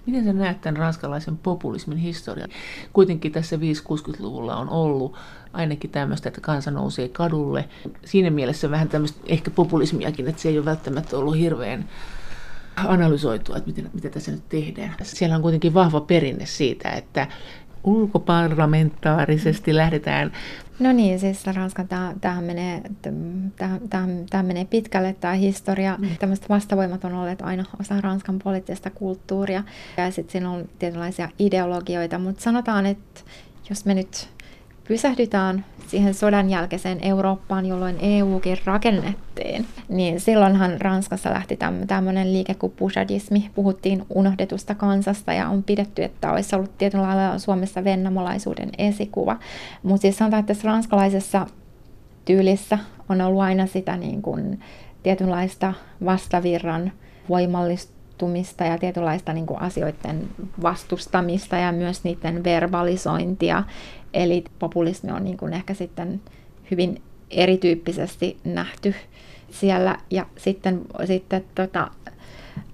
Miten sä näet tämän ranskalaisen populismin historian? Kuitenkin tässä 5-60-luvulla on ollut ainakin tämmöistä, että kansa nousee kadulle. Siinä mielessä vähän tämmöistä ehkä populismiakin, että se ei ole välttämättä ollut hirveän analysoitua, että miten, mitä tässä nyt tehdään. Siellä on kuitenkin vahva perinne siitä, että ulkoparlamentaarisesti lähdetään No niin, siis Ranska, tämähän menee, tämähän menee pitkälle tämä historia. Mm. Tämmöiset vastavoimat on olleet aina osa Ranskan poliittista kulttuuria ja sitten siinä on tietynlaisia ideologioita, mutta sanotaan, että jos me nyt pysähdytään siihen sodan jälkeiseen Eurooppaan, jolloin EUkin rakennettiin, niin silloinhan Ranskassa lähti tämmöinen liike kuin pushadismi. Puhuttiin unohdetusta kansasta ja on pidetty, että olisi ollut tietyllä lailla Suomessa vennamolaisuuden esikuva. Mutta siis sanotaan, että tässä ranskalaisessa tyylissä on ollut aina sitä niin kuin tietynlaista vastavirran voimallistumista ja tietynlaista niin kuin asioiden vastustamista ja myös niiden verbalisointia. Eli populismi on niin kuin ehkä sitten hyvin erityyppisesti nähty siellä. Ja sitten, sitten tota,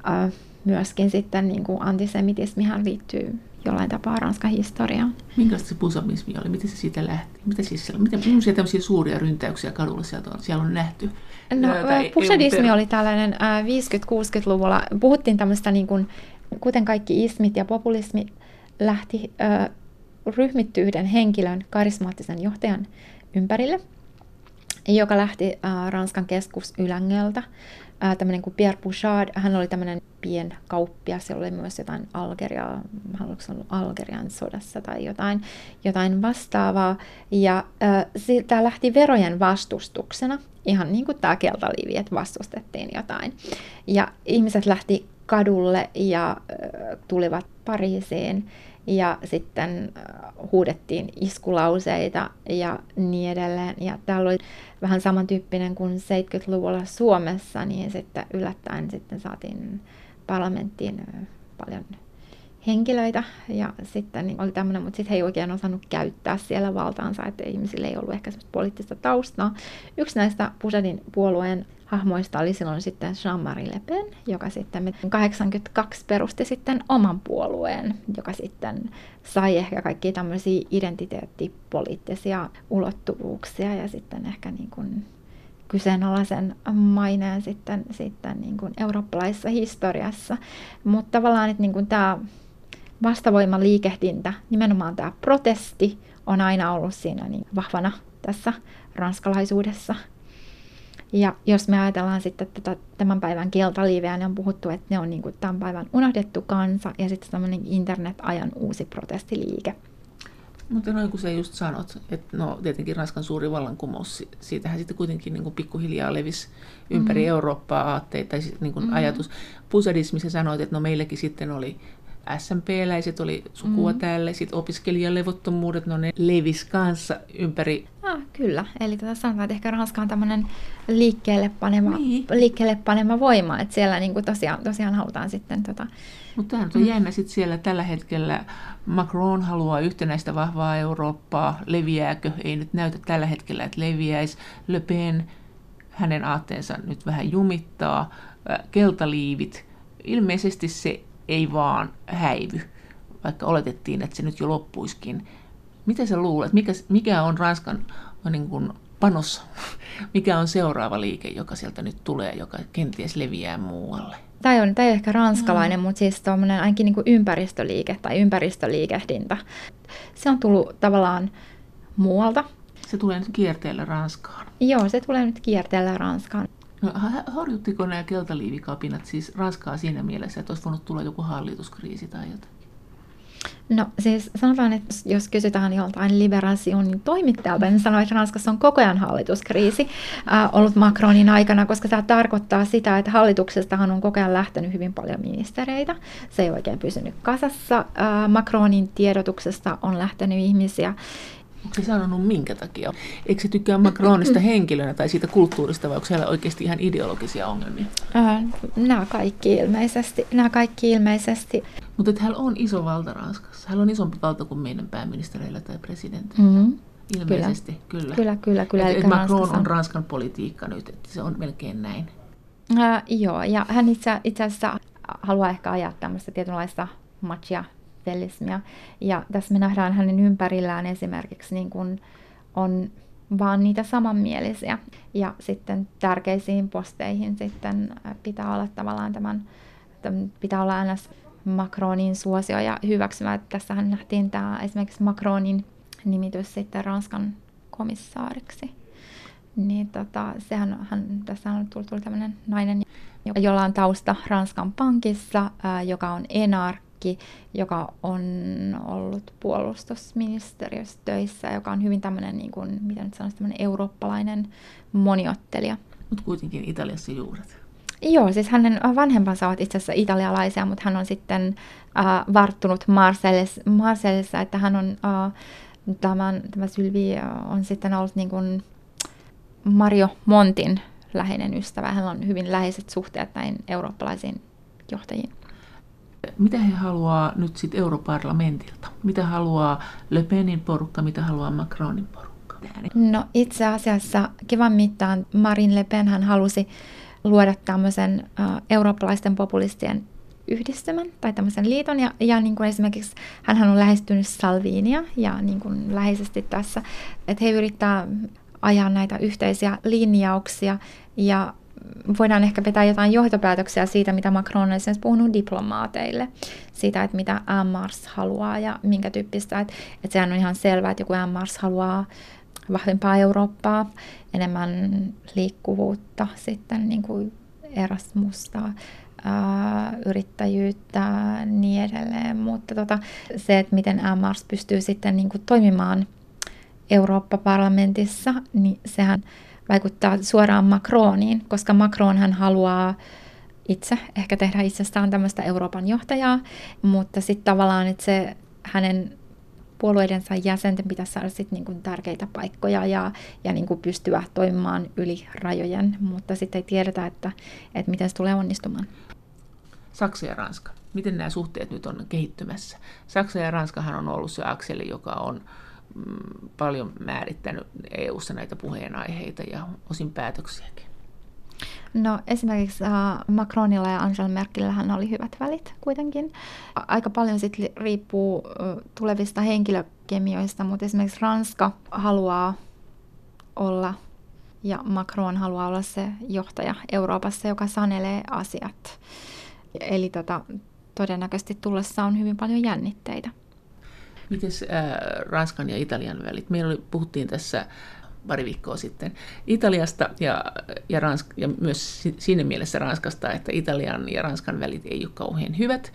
äh, myöskin sitten niin kuin antisemitismihan liittyy jollain tapaa Ranskan historiaan. Minkälaista se pusamismi oli? Miten se siitä lähti? Mitä siis siellä, mitä, millaisia tämmöisiä suuria ryntäyksiä kadulla sieltä on, siellä on nähty? No, pusadismi oli tällainen äh, 50-60-luvulla. Puhuttiin tämmöistä, niin kuin, kuten kaikki ismit ja populismi lähti äh, ryhmitty yhden henkilön, karismaattisen johtajan ympärille, joka lähti äh, Ranskan keskusylängöltä. Äh, tämmöinen kuin Pierre Bouchard, hän oli tämmöinen pien kauppias, jolla oli myös jotain Algeria, haluatko ollut Algerian sodassa tai jotain, jotain vastaavaa. Ja äh, tämä lähti verojen vastustuksena, ihan niin kuin tämä keltaliivi, että vastustettiin jotain. Ja ihmiset lähti kadulle ja äh, tulivat Pariisiin ja sitten äh, huudettiin iskulauseita ja niin edelleen. Ja täällä oli vähän samantyyppinen kuin 70-luvulla Suomessa, niin sitten yllättäen sitten saatiin parlamenttiin äh, paljon henkilöitä ja sitten niin oli tämmöinen, mutta sitten he ei oikein osannut käyttää siellä valtaansa, että ihmisillä ei ollut ehkä poliittista taustaa. Yksi näistä Pusadin puolueen hahmoista oli silloin sitten Jean-Marie Le Pen, joka sitten 82 perusti sitten oman puolueen, joka sitten sai ehkä kaikki tämmöisiä identiteettipoliittisia ulottuvuuksia ja sitten ehkä niin kuin kyseenalaisen maineen sitten, sitten niin kuin eurooppalaisessa historiassa. Mutta tavallaan, että niin kuin tämä vastavoimaliikehdintä, nimenomaan tämä protesti, on aina ollut siinä niin vahvana tässä ranskalaisuudessa. Ja jos me ajatellaan sitten tätä tämän päivän keltaliiveä, niin on puhuttu, että ne on niin kuin tämän päivän unohdettu kansa ja sitten tämmöinen internet-ajan uusi protestiliike. Mutta noin kuin sä just sanot, että no tietenkin Ranskan suuri vallankumous, siitähän sitten kuitenkin niin kuin pikkuhiljaa levisi ympäri mm. Eurooppaa aatteita tai niin kuin mm. ajatus. Pusadismissa sanoit, että no meilläkin sitten oli SMP-läiset oli sukua mm. täällä, sitten opiskelijalevottomuudet, no ne levis kanssa ympäri. Ah, kyllä, eli tätä tota sanotaan, että ehkä Ranska on tämmöinen liikkeelle panema, niin. liikkeelle panema voima, että siellä niin kuin tosiaan, tosiaan halutaan sitten... Tota... Mutta tämähän on mm. jännä sitten siellä tällä hetkellä. Macron haluaa yhtenäistä vahvaa Eurooppaa, leviääkö? Ei nyt näytä tällä hetkellä, että leviäisi. Le Pen, hänen aatteensa nyt vähän jumittaa. Keltaliivit, ilmeisesti se ei vaan häivy, vaikka oletettiin, että se nyt jo loppuiskin. Mitä sä luulet, mikä, mikä on Ranskan niin kuin panos, mikä on seuraava liike, joka sieltä nyt tulee, joka kenties leviää muualle? Tämä on, tämä on ehkä ranskalainen, mm. mutta siis tuommoinen ainakin niin kuin ympäristöliike tai ympäristöliikehdintä. Se on tullut tavallaan muualta. Se tulee nyt kierteellä Ranskaan. Joo, se tulee nyt kierteellä Ranskaan. No, horjuttiko nämä keltaliivikapinat siis Ranskaa siinä mielessä, että olisi voinut tulla joku hallituskriisi tai jotain? No siis sanotaan, että jos kysytään joltain liberationin toimittajalta, niin sanoo, että Ranskassa on koko ajan hallituskriisi äh, ollut Macronin aikana, koska tämä tarkoittaa sitä, että hallituksestahan on koko ajan lähtenyt hyvin paljon ministereitä. Se ei oikein pysynyt kasassa. Äh, Macronin tiedotuksesta on lähtenyt ihmisiä, Onko se sanonut minkä takia? Eikö se tykkää Macronista henkilönä tai siitä kulttuurista vai onko siellä oikeasti ihan ideologisia ongelmia? Äh, nämä kaikki ilmeisesti. Nämä kaikki ilmeisesti. Mutta hän on iso valta Ranskassa. Hän on isompi valta kuin meidän pääministereillä tai presidentillä. Mm-hmm. Ilmeisesti, kyllä. Kyllä, kyllä. kyllä, kyllä. Macron Ranskassa. on Ranskan politiikka nyt, että se on melkein näin. Äh, joo, ja hän itse, itse asiassa haluaa ehkä ajaa tämmöistä tietynlaista matchia kapitalismia. Ja tässä me nähdään hänen ympärillään esimerkiksi niin kuin on vaan niitä samanmielisiä. Ja sitten tärkeisiin posteihin sitten pitää olla tavallaan tämän, tämän pitää olla aina Macronin suosio ja hyväksymä. Tässähän nähtiin tämä esimerkiksi Macronin nimitys sitten Ranskan komissaariksi. Niin tota, sehän hän, tässä on tullut, tullut tämmöinen nainen, jolla on tausta Ranskan pankissa, ää, joka on enarkki, joka on ollut puolustusministeriössä töissä, joka on hyvin tämmöinen, niin kuin, miten nyt sanoisi, tämmöinen eurooppalainen moniottelija. Mutta kuitenkin Italiassa juuret. Joo, siis hänen vanhempansa ovat itse asiassa italialaisia, mutta hän on sitten äh, varttunut Marseillessa, että hän on, äh, tämän, tämä Sylvi on sitten ollut niin kuin Mario Montin läheinen ystävä. Hänellä on hyvin läheiset suhteet näin eurooppalaisiin johtajiin. Mitä he haluaa nyt sitten europarlamentilta? Mitä haluaa Le Penin porukka, mitä haluaa Macronin porukka? No itse asiassa kivan mittaan Marine Le Pen hän halusi luoda tämmöisen uh, eurooppalaisten populistien yhdistymän tai tämmöisen liiton. Ja, ja niin kuin esimerkiksi hän on lähestynyt Salvinia ja niin kuin läheisesti tässä, että he yrittää ajaa näitä yhteisiä linjauksia ja voidaan ehkä vetää jotain johtopäätöksiä siitä, mitä Macron on esimerkiksi puhunut diplomaateille, siitä, että mitä Mars haluaa ja minkä tyyppistä, että, että sehän on ihan selvää, että joku Mars haluaa vahvempaa Eurooppaa, enemmän liikkuvuutta, sitten niin kuin Erasmusta, ää, yrittäjyyttä, niin edelleen, mutta tota, se, että miten Mars pystyy sitten niin kuin toimimaan Eurooppa-parlamentissa, niin sehän vaikuttaa suoraan Macroniin, koska Macron hän haluaa itse ehkä tehdä itsestään tämmöistä Euroopan johtajaa, mutta sitten tavallaan, että se hänen puolueidensa jäsenten pitäisi saada sit niinku tärkeitä paikkoja ja, ja niinku pystyä toimimaan yli rajojen, mutta sitten ei tiedetä, että, että miten se tulee onnistumaan. Saksa ja Ranska. Miten nämä suhteet nyt on kehittymässä? Saksa ja Ranskahan on ollut se akseli, joka on paljon määrittänyt EU-ssa näitä puheenaiheita ja osin päätöksiäkin. No esimerkiksi uh, Macronilla ja Angela Merkelillähän oli hyvät välit kuitenkin. Aika paljon sitten riippuu tulevista henkilökemioista, mutta esimerkiksi Ranska haluaa olla ja Macron haluaa olla se johtaja Euroopassa, joka sanelee asiat. Eli tota, todennäköisesti tullessa on hyvin paljon jännitteitä. Miten äh, Ranskan ja Italian välit? Meillä oli, puhuttiin tässä pari viikkoa sitten Italiasta ja, ja, Ransk- ja myös siinä mielessä Ranskasta, että Italian ja Ranskan välit ei ole kauhean hyvät.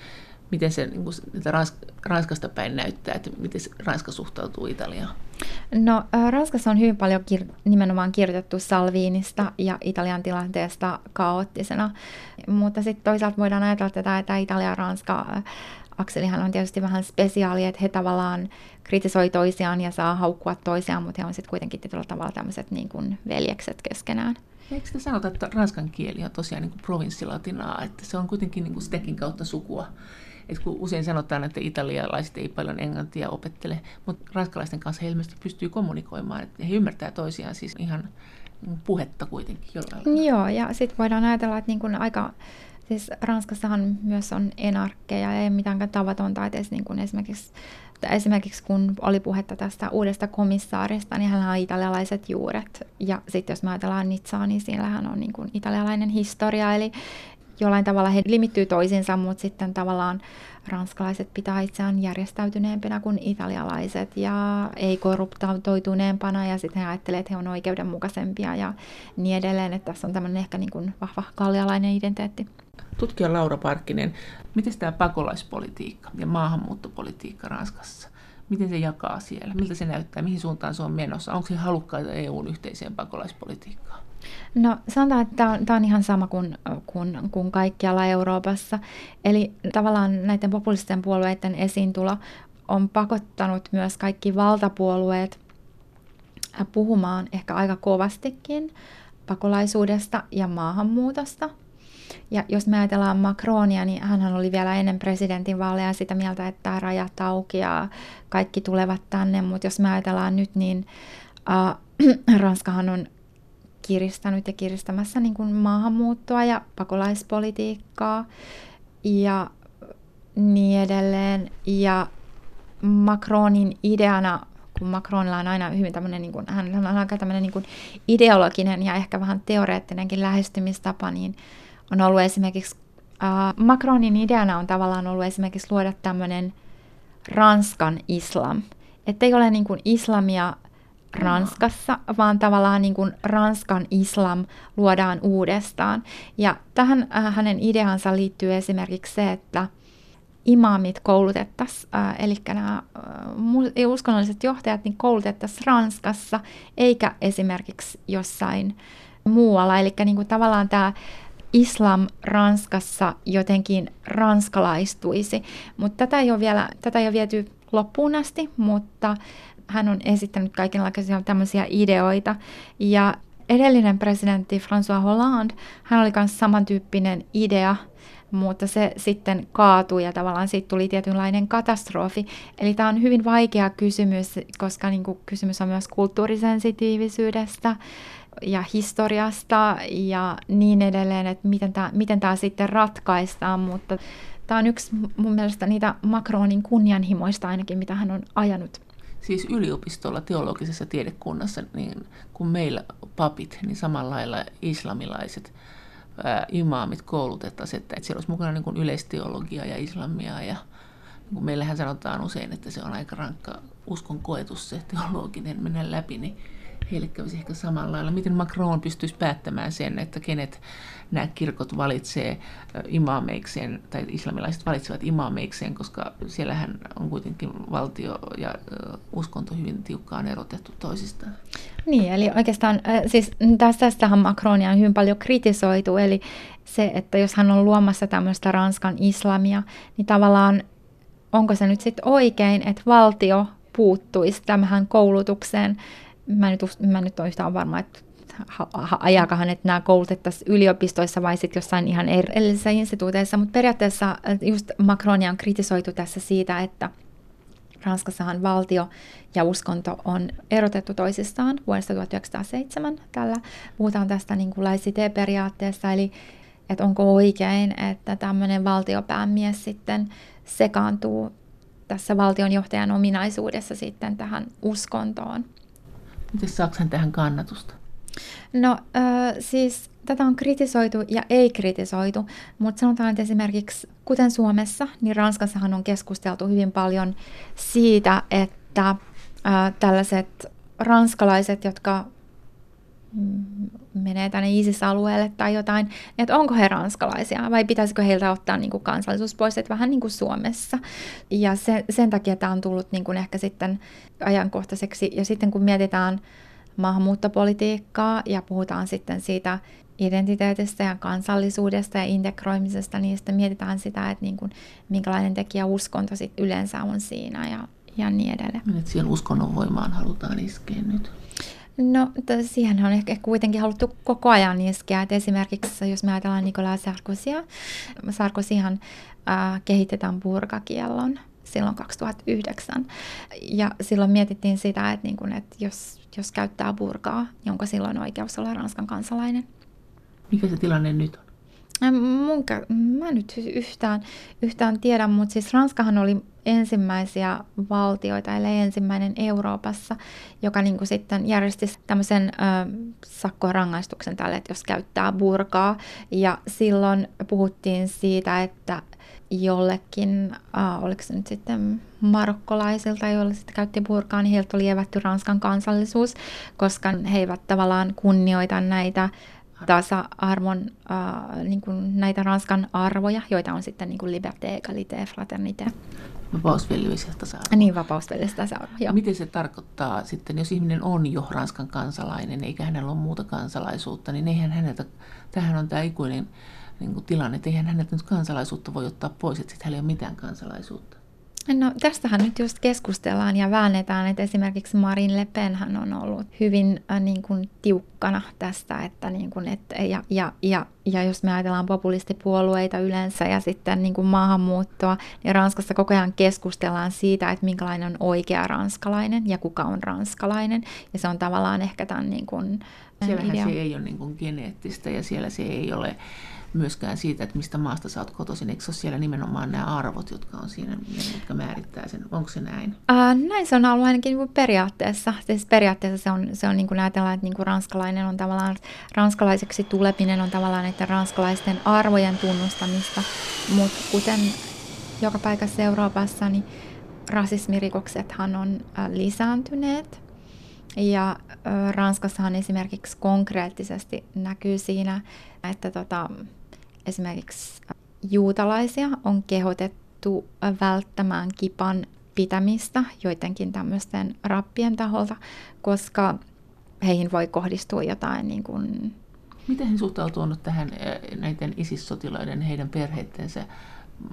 Miten se niin kuin, Rans- Ranskasta päin näyttää, että miten Ranska suhtautuu Italiaan? No Ranskassa on hyvin paljon kir- nimenomaan kirjoitettu Salviinista ja Italian tilanteesta kaoottisena, mutta sitten toisaalta voidaan ajatella tätä, että Italia ja Ranska Akselihan on tietysti vähän spesiaali, että he tavallaan kritisoi toisiaan ja saa haukkua toisiaan, mutta he on sitten kuitenkin tietyllä tavalla tämmöiset niin kuin veljekset keskenään. Eikö te sanota, että ranskan kieli on tosiaan niin kuin provinssilatinaa, että se on kuitenkin niin kuin stekin kautta sukua? Et kun usein sanotaan, että italialaiset ei paljon englantia opettele, mutta ranskalaisten kanssa he ilmeisesti pystyy kommunikoimaan, että he ymmärtää toisiaan siis ihan puhetta kuitenkin jollain Joo, ja sitten voidaan ajatella, että niin kuin aika Siis Ranskassahan myös on enarkkeja ja ei mitään tavatonta, että niin kuin esimerkiksi, esimerkiksi kun oli puhetta tästä uudesta komissaarista, niin hän on italialaiset juuret. Ja sitten jos me ajatellaan Nitsaa, niin siellähän on niin kuin italialainen historia, eli jollain tavalla he limittyy toisiinsa, mutta sitten tavallaan ranskalaiset pitää itseään järjestäytyneempinä kuin italialaiset ja ei korruptoituneempana ja sitten he ajattelevat, että he on oikeudenmukaisempia ja niin edelleen, että tässä on tämmöinen ehkä niin kuin vahva kallialainen identiteetti. Tutkija Laura Parkkinen, miten tämä pakolaispolitiikka ja maahanmuuttopolitiikka Ranskassa, miten se jakaa siellä? Miltä se näyttää? Mihin suuntaan se on menossa? Onko se halukkaita EUn yhteiseen pakolaispolitiikkaan? No sanotaan, että tämä on, tämä on ihan sama kuin, kuin, kuin kaikkialla Euroopassa. Eli tavallaan näiden populististen puolueiden esiintulo on pakottanut myös kaikki valtapuolueet puhumaan ehkä aika kovastikin pakolaisuudesta ja maahanmuutosta – ja jos me ajatellaan Macronia, niin hän oli vielä ennen presidentin vaaleja sitä mieltä, että rajat auki ja kaikki tulevat tänne, mutta jos me ajatellaan nyt, niin äh, Ranskahan on kiristänyt ja kiristämässä niin kuin maahanmuuttoa ja pakolaispolitiikkaa ja niin edelleen. Ja Macronin ideana, kun Macronilla on aina hyvin tämmöinen, niin kuin, hän on aika tämmöinen niin kuin ideologinen ja ehkä vähän teoreettinenkin lähestymistapa, niin on ollut esimerkiksi Uh, Macronin ideana on tavallaan ollut esimerkiksi luoda tämmöinen Ranskan islam. Että ei ole niin kuin islamia Ranskassa, vaan tavallaan niin kuin Ranskan islam luodaan uudestaan. Ja tähän äh, hänen ideansa liittyy esimerkiksi se, että imaamit koulutettaisiin, äh, eli nämä äh, uskonnolliset johtajat niin koulutettaisiin Ranskassa, eikä esimerkiksi jossain muualla. Eli niin tavallaan tämä islam Ranskassa jotenkin ranskalaistuisi, mutta tätä ei ole vielä tätä ei ole viety loppuun asti, mutta hän on esittänyt kaikenlaisia tämmöisiä ideoita. Ja edellinen presidentti François Hollande, hän oli myös samantyyppinen idea, mutta se sitten kaatui ja tavallaan siitä tuli tietynlainen katastrofi. Eli tämä on hyvin vaikea kysymys, koska niin kuin kysymys on myös kulttuurisensitiivisyydestä ja historiasta ja niin edelleen, että miten tämä, miten tämä sitten ratkaistaan, mutta tämä on yksi mun mielestä niitä Macronin kunnianhimoista ainakin, mitä hän on ajanut siis yliopistolla, teologisessa tiedekunnassa, niin kun meillä papit, niin samalla lailla islamilaiset ää, imaamit koulutettaisiin, että, että siellä olisi mukana niin kuin yleisteologia ja islamia. Ja niin kuin meillähän sanotaan usein, että se on aika rankka uskon koetus se teologinen mennä läpi, niin heille kävisi ehkä samalla lailla. Miten Macron pystyisi päättämään sen, että kenet nämä kirkot valitsee imaameikseen, tai islamilaiset valitsevat imaameikseen, koska siellähän on kuitenkin valtio ja uskonto hyvin tiukkaan erotettu toisistaan. Niin, eli oikeastaan siis tästähän Macronia on hyvin paljon kritisoitu, eli se, että jos hän on luomassa tämmöistä Ranskan islamia, niin tavallaan onko se nyt sitten oikein, että valtio puuttuisi tämähän koulutukseen. Mä nyt, mä nyt yhtään varma, että ajakahan, että nämä koulutettaisiin yliopistoissa vai sitten jossain ihan erillisissä instituuteissa, mutta periaatteessa äh, just Macronia on kritisoitu tässä siitä, että Ranskassahan valtio ja uskonto on erotettu toisistaan vuodesta 1907. Tällä puhutaan tästä niin kuin periaatteesta eli että onko oikein, että tämmöinen valtiopäämies sitten sekaantuu tässä valtionjohtajan ominaisuudessa sitten tähän uskontoon. Miten saako hän tähän kannatusta? No äh, siis tätä on kritisoitu ja ei kritisoitu, mutta sanotaan, että esimerkiksi kuten Suomessa, niin Ranskassahan on keskusteltu hyvin paljon siitä, että äh, tällaiset ranskalaiset, jotka mm, menee tänne ISIS-alueelle tai jotain, että onko he ranskalaisia vai pitäisikö heiltä ottaa niin kuin kansallisuus pois, että vähän niin kuin Suomessa. Ja se, sen takia tämä on tullut niin kuin ehkä sitten ajankohtaiseksi. Ja sitten kun mietitään maahanmuuttopolitiikkaa ja puhutaan sitten siitä identiteetistä ja kansallisuudesta ja integroimisesta, niin sitten mietitään sitä, että niin kuin, minkälainen tekijä uskonto sit yleensä on siinä ja, ja niin edelleen. Että siihen uskonnon voimaan halutaan iskeä nyt. No, siihen on ehkä kuitenkin haluttu koko ajan iskeä. Et esimerkiksi jos me ajatellaan Nicolas Sarkozia, Sarkozyhan äh, kehitetään burkakiellon silloin 2009. Ja silloin mietittiin sitä, että, niin kun, että jos, jos käyttää burkaa, niin onko silloin oikeus olla Ranskan kansalainen. Mikä se tilanne nyt on? Mun, mä nyt yhtään, yhtään tiedä, mutta siis Ranskahan oli ensimmäisiä valtioita, eli ensimmäinen Euroopassa, joka niin kuin sitten järjesti tämmöisen ö, sakkorangaistuksen tälle, että jos käyttää burkaa. Ja silloin puhuttiin siitä, että jollekin, äh, oliko se nyt sitten marokkolaisilta, joille sitten käytti burkaa, niin heiltä oli evätty Ranskan kansallisuus, koska he eivät tavallaan kunnioita näitä tasa-arvon, äh, niin kuin näitä Ranskan arvoja, joita on sitten niin kuin liberté, égalité, fraternité. Vapausvelvollisuus ja tasa-arvo. Niin, vapausvelvollisuus tasa-arvo, joo. Miten se tarkoittaa sitten, jos ihminen on jo Ranskan kansalainen, eikä hänellä ole muuta kansalaisuutta, niin eihän häneltä, tähän on tämä ikuinen niin kuin tilanne, että eihän häneltä nyt kansalaisuutta voi ottaa pois, että sitten hänellä ei ole mitään kansalaisuutta. No tästähän nyt just keskustellaan ja väännetään, että esimerkiksi Marin Le Pen hän on ollut hyvin äh, niin kuin, tiukkana tästä, että, niin kuin, että ja, ja, ja, ja jos me ajatellaan populistipuolueita yleensä ja sitten niin kuin maahanmuuttoa, niin Ranskassa koko ajan keskustellaan siitä, että minkälainen on oikea ranskalainen ja kuka on ranskalainen. Ja se on tavallaan ehkä tämän niin kuin, Siellähän idea. se ei ole niin kuin geneettistä ja siellä se ei ole myöskään siitä, että mistä maasta sä oot kotoisin. Eikö ole siellä nimenomaan nämä arvot, jotka on siinä, jotka määrittää sen? Onko se näin? Ää, näin se on ollut ainakin niin periaatteessa. Siis periaatteessa se on, se on niin kuin ajatellaan, että niin kuin ranskalainen on tavallaan, ranskalaiseksi tuleminen on tavallaan, että ranskalaisten arvojen tunnustamista, mutta kuten joka paikassa Euroopassa, niin rasismirikoksethan on lisääntyneet. Ja Ranskassahan esimerkiksi konkreettisesti näkyy siinä, että tota, esimerkiksi juutalaisia on kehotettu välttämään kipan pitämistä joidenkin tämmöisten rappien taholta, koska heihin voi kohdistua jotain niin kuin... Miten he suhtautuvat tähän näiden isissotilaiden heidän perheittensä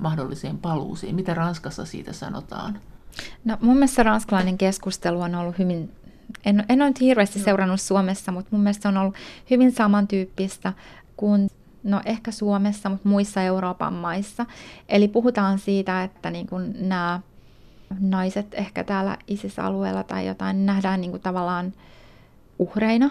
mahdolliseen paluuseen? Mitä Ranskassa siitä sanotaan? No mun mielestä ranskalainen keskustelu on ollut hyvin, en, en ole nyt hirveästi seurannut Suomessa, mutta mun mielestä on ollut hyvin samantyyppistä kuin no ehkä Suomessa, mutta muissa Euroopan maissa. Eli puhutaan siitä, että niin kuin nämä naiset ehkä täällä ISIS-alueella tai jotain nähdään niin kuin tavallaan uhreina.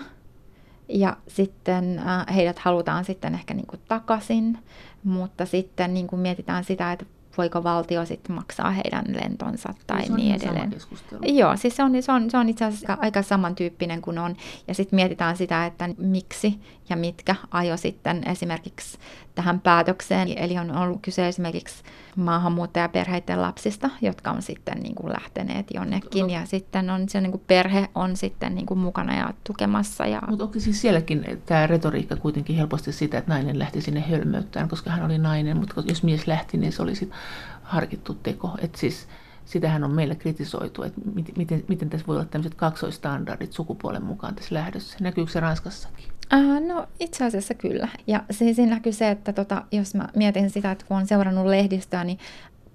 Ja sitten äh, heidät halutaan sitten ehkä niin kuin takaisin, mutta sitten niin kuin mietitään sitä, että voiko valtio sitten maksaa heidän lentonsa tai se niin edelleen. Joo, siis se on, se, on, se on itse asiassa aika samantyyppinen kuin on. Ja sitten mietitään sitä, että miksi ja mitkä ajo sitten esimerkiksi tähän päätökseen. Eli on ollut kyse esimerkiksi maahanmuuttajaperheiden lapsista, jotka on sitten niin kuin lähteneet jonnekin. Ja sitten on se niin kuin perhe on sitten niin kuin mukana ja tukemassa. Ja... Mutta onko siis sielläkin tämä retoriikka kuitenkin helposti sitä, että nainen lähti sinne hölmöyttään, koska hän oli nainen, mutta jos mies lähti, niin se oli sitten harkittu teko. Että siis sitähän on meillä kritisoitu, että miten, miten tässä voi olla tämmöiset kaksoistandardit sukupuolen mukaan tässä lähdössä. Näkyykö se Ranskassakin? Äh, no itse asiassa kyllä. Ja siinä näkyy se, että tota, jos mä mietin sitä, että kun on seurannut lehdistöä, niin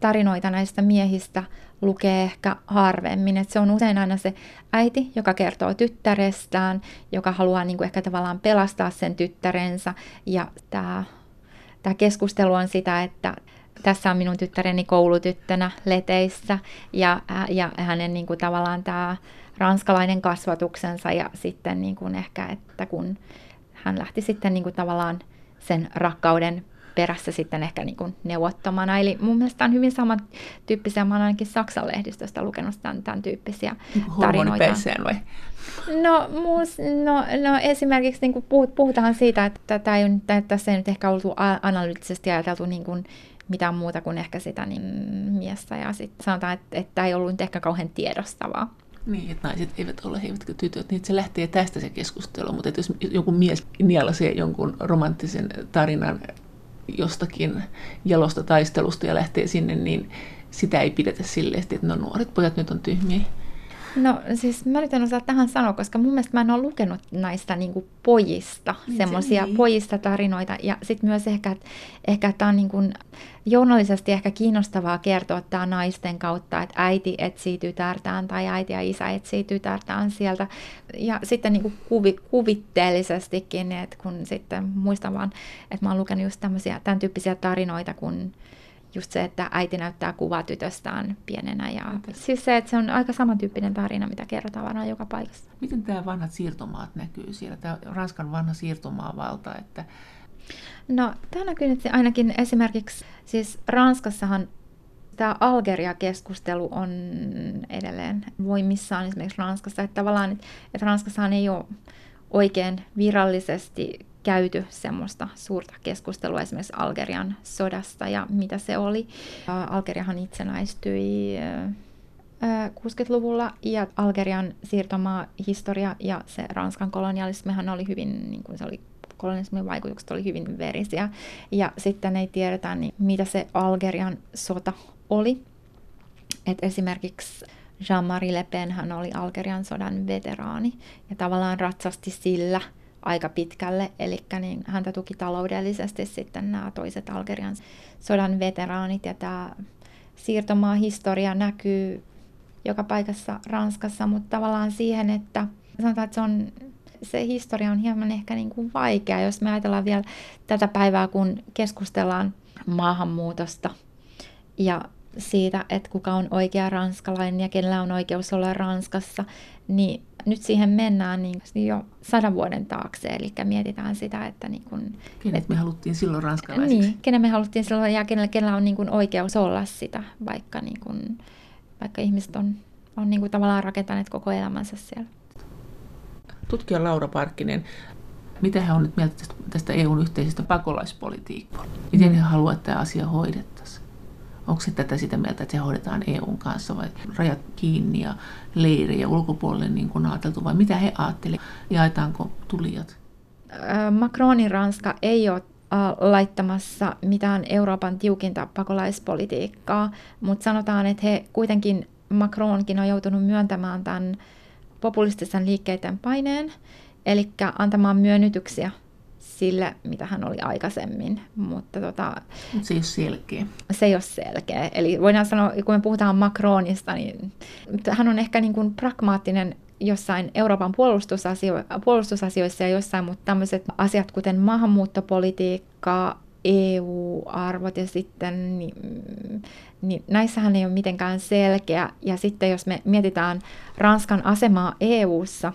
tarinoita näistä miehistä lukee ehkä harvemmin. Et se on usein aina se äiti, joka kertoo tyttärestään, joka haluaa niin kuin ehkä tavallaan pelastaa sen tyttärensä. Ja tämä keskustelu on sitä, että tässä on minun tyttäreni koulutyttönä leteissä ja, ja hänen niin kuin tavallaan tämä ranskalainen kasvatuksensa ja sitten niin kuin ehkä, että kun hän lähti sitten niin kuin tavallaan sen rakkauden perässä sitten ehkä niin kuin neuvottomana. Eli mun mielestä on hyvin samantyyppisiä, mä olen ainakin Saksan lehdistöstä lukenut tämän, tämän tyyppisiä tarinoita. vai? No, muus, no, no esimerkiksi niin kuin puhutaan siitä, että tämä ei, että tässä ei nyt ehkä oltu analyyttisesti ajateltu niin kuin mitään muuta kuin ehkä sitä niin miestä. Ja sitten sanotaan, että, että ei ollut nyt ehkä kauhean tiedostavaa. Niin, että naiset eivät ole, eivätkö tytöt, niin se lähtee tästä se keskustelu, mutta jos joku mies nielasee jonkun romanttisen tarinan jostakin jalosta taistelusta ja lähtee sinne, niin sitä ei pidetä silleen, että no nuoret pojat nyt on tyhmiä. No siis mä yritän osaa tähän sanoa, koska mun mielestä mä en ole lukenut näistä niin kuin pojista, niin semmoisia niin. pojista tarinoita. Ja sitten myös ehkä, että ehkä tämä on niin kuin journalisesti ehkä kiinnostavaa kertoa tämä naisten kautta, että äiti etsii tytärtään tai äiti ja isä etsii tytärtään sieltä. Ja sitten niin kuin kuvi, kuvitteellisestikin, että kun sitten muistan vaan, että mä oon lukenut just tämmöisiä, tämän tyyppisiä tarinoita, kun just se, että äiti näyttää kuvaa tytöstään pienenä. Ja siis se, että se on aika samantyyppinen tarina, mitä kerrotaan varmaan joka paikassa. Miten tämä vanhat siirtomaat näkyy siellä, tämä Ranskan vanha siirtomaavalta, että No, tämä näkyy nyt ainakin esimerkiksi, siis Ranskassahan tämä Algeria-keskustelu on edelleen voimissaan esimerkiksi Ranskassa, että tavallaan, että Ranskassahan ei ole oikein virallisesti käyty semmoista suurta keskustelua esimerkiksi Algerian sodasta ja mitä se oli. Algeriahan itsenäistyi 60-luvulla ja Algerian siirtomaa historia ja se Ranskan kolonialismihan oli hyvin, niin kuin se oli kolonialismin vaikutukset oli hyvin verisiä. Ja sitten ei tiedetä, niin mitä se Algerian sota oli. Et esimerkiksi Jean-Marie Le Pen hän oli Algerian sodan veteraani ja tavallaan ratsasti sillä – aika pitkälle, eli niin häntä tuki taloudellisesti sitten nämä toiset Algerian sodan veteraanit, ja tämä siirtomaahistoria näkyy joka paikassa Ranskassa, mutta tavallaan siihen, että sanotaan, että se, on, se historia on hieman ehkä niin kuin vaikea, jos me ajatellaan vielä tätä päivää, kun keskustellaan maahanmuutosta ja siitä, että kuka on oikea ranskalainen ja kenellä on oikeus olla Ranskassa, niin nyt siihen mennään niin jo sadan vuoden taakse, eli mietitään sitä, että... Niin kun, Kenet et, me haluttiin silloin ranskalaisiksi? Niin, kenen me haluttiin silloin ja kenellä, kenellä on niin kun oikeus olla sitä, vaikka, niin kun, vaikka ihmiset on, on niin kun tavallaan rakentaneet koko elämänsä siellä. Tutkija Laura Parkkinen, Mitä he on nyt mieltä tästä, tästä EUn yhteisestä pakolaispolitiikkaa? Miten he haluavat, että tämä asia hoidettaisiin? Onko se tätä sitä mieltä, että se hoidetaan EUn kanssa vai rajat kiinni ja leirejä ulkopuolelle niin kuin ajateltu vai mitä he ajattelevat? Jaetaanko tulijat? Macronin Ranska ei ole laittamassa mitään Euroopan tiukinta pakolaispolitiikkaa, mutta sanotaan, että he kuitenkin, Macronkin on joutunut myöntämään tämän populistisen liikkeiden paineen, eli antamaan myönnytyksiä sille, mitä hän oli aikaisemmin. Mutta tota, se ei ole selkeä. Se ei ole selkeä. Eli voidaan sanoa, kun me puhutaan Macronista, niin hän on ehkä niin kuin pragmaattinen jossain Euroopan puolustusasio- puolustusasioissa ja jossain, mutta tämmöiset asiat kuten maahanmuuttopolitiikka, EU-arvot ja sitten, niin, niin näissähän ei ole mitenkään selkeä. Ja sitten jos me mietitään Ranskan asemaa EU:ssa,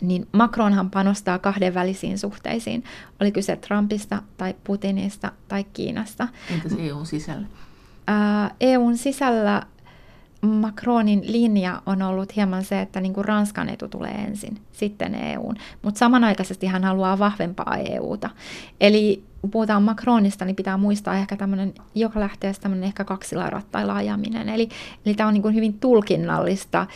niin Macronhan panostaa kahdenvälisiin suhteisiin. Oli kyse Trumpista tai Putinista tai Kiinasta. Entäs EUn sisällä? EUn sisällä Macronin linja on ollut hieman se, että niin kuin Ranskan etu tulee ensin, sitten EUn. Mutta samanaikaisesti hän haluaa vahvempaa EUta. Eli kun puhutaan Macronista, niin pitää muistaa ehkä tämmöinen, joka lähtee tämmöinen ehkä kaksilla rattailla ajaminen. Eli, eli tämä on niin kuin hyvin tulkinnallista.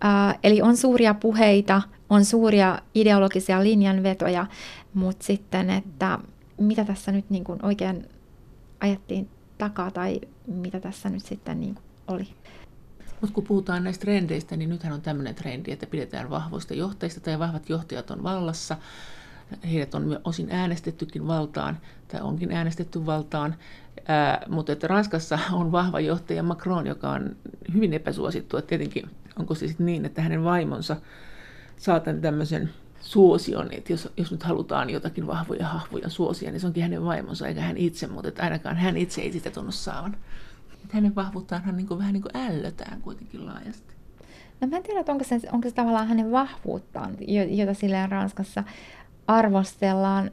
Ää, eli on suuria puheita, on suuria ideologisia linjanvetoja, mutta sitten, että mitä tässä nyt niin kuin oikein ajettiin takaa tai mitä tässä nyt sitten niin kuin oli. Mutta kun puhutaan näistä trendeistä, niin nythän on tämmöinen trendi, että pidetään vahvoista johtajista tai vahvat johtajat on vallassa. Heidät on osin äänestettykin valtaan tai onkin äänestetty valtaan. Ää, mutta että Ranskassa on vahva johtaja Macron, joka on hyvin epäsuosittu. Et tietenkin onko se sitten niin, että hänen vaimonsa saa tämän tämmöisen suosion, että jos, jos nyt halutaan jotakin vahvoja hahvoja suosia, niin se onkin hänen vaimonsa eikä hän itse, mutta että ainakaan hän itse ei sitä tunnu saavan. Että hänen vahvuuttaanhan niin vähän niin kuin ällötään kuitenkin laajasti. No mä en tiedä, onko se, onko se tavallaan hänen vahvuuttaan, jota silleen Ranskassa arvostellaan.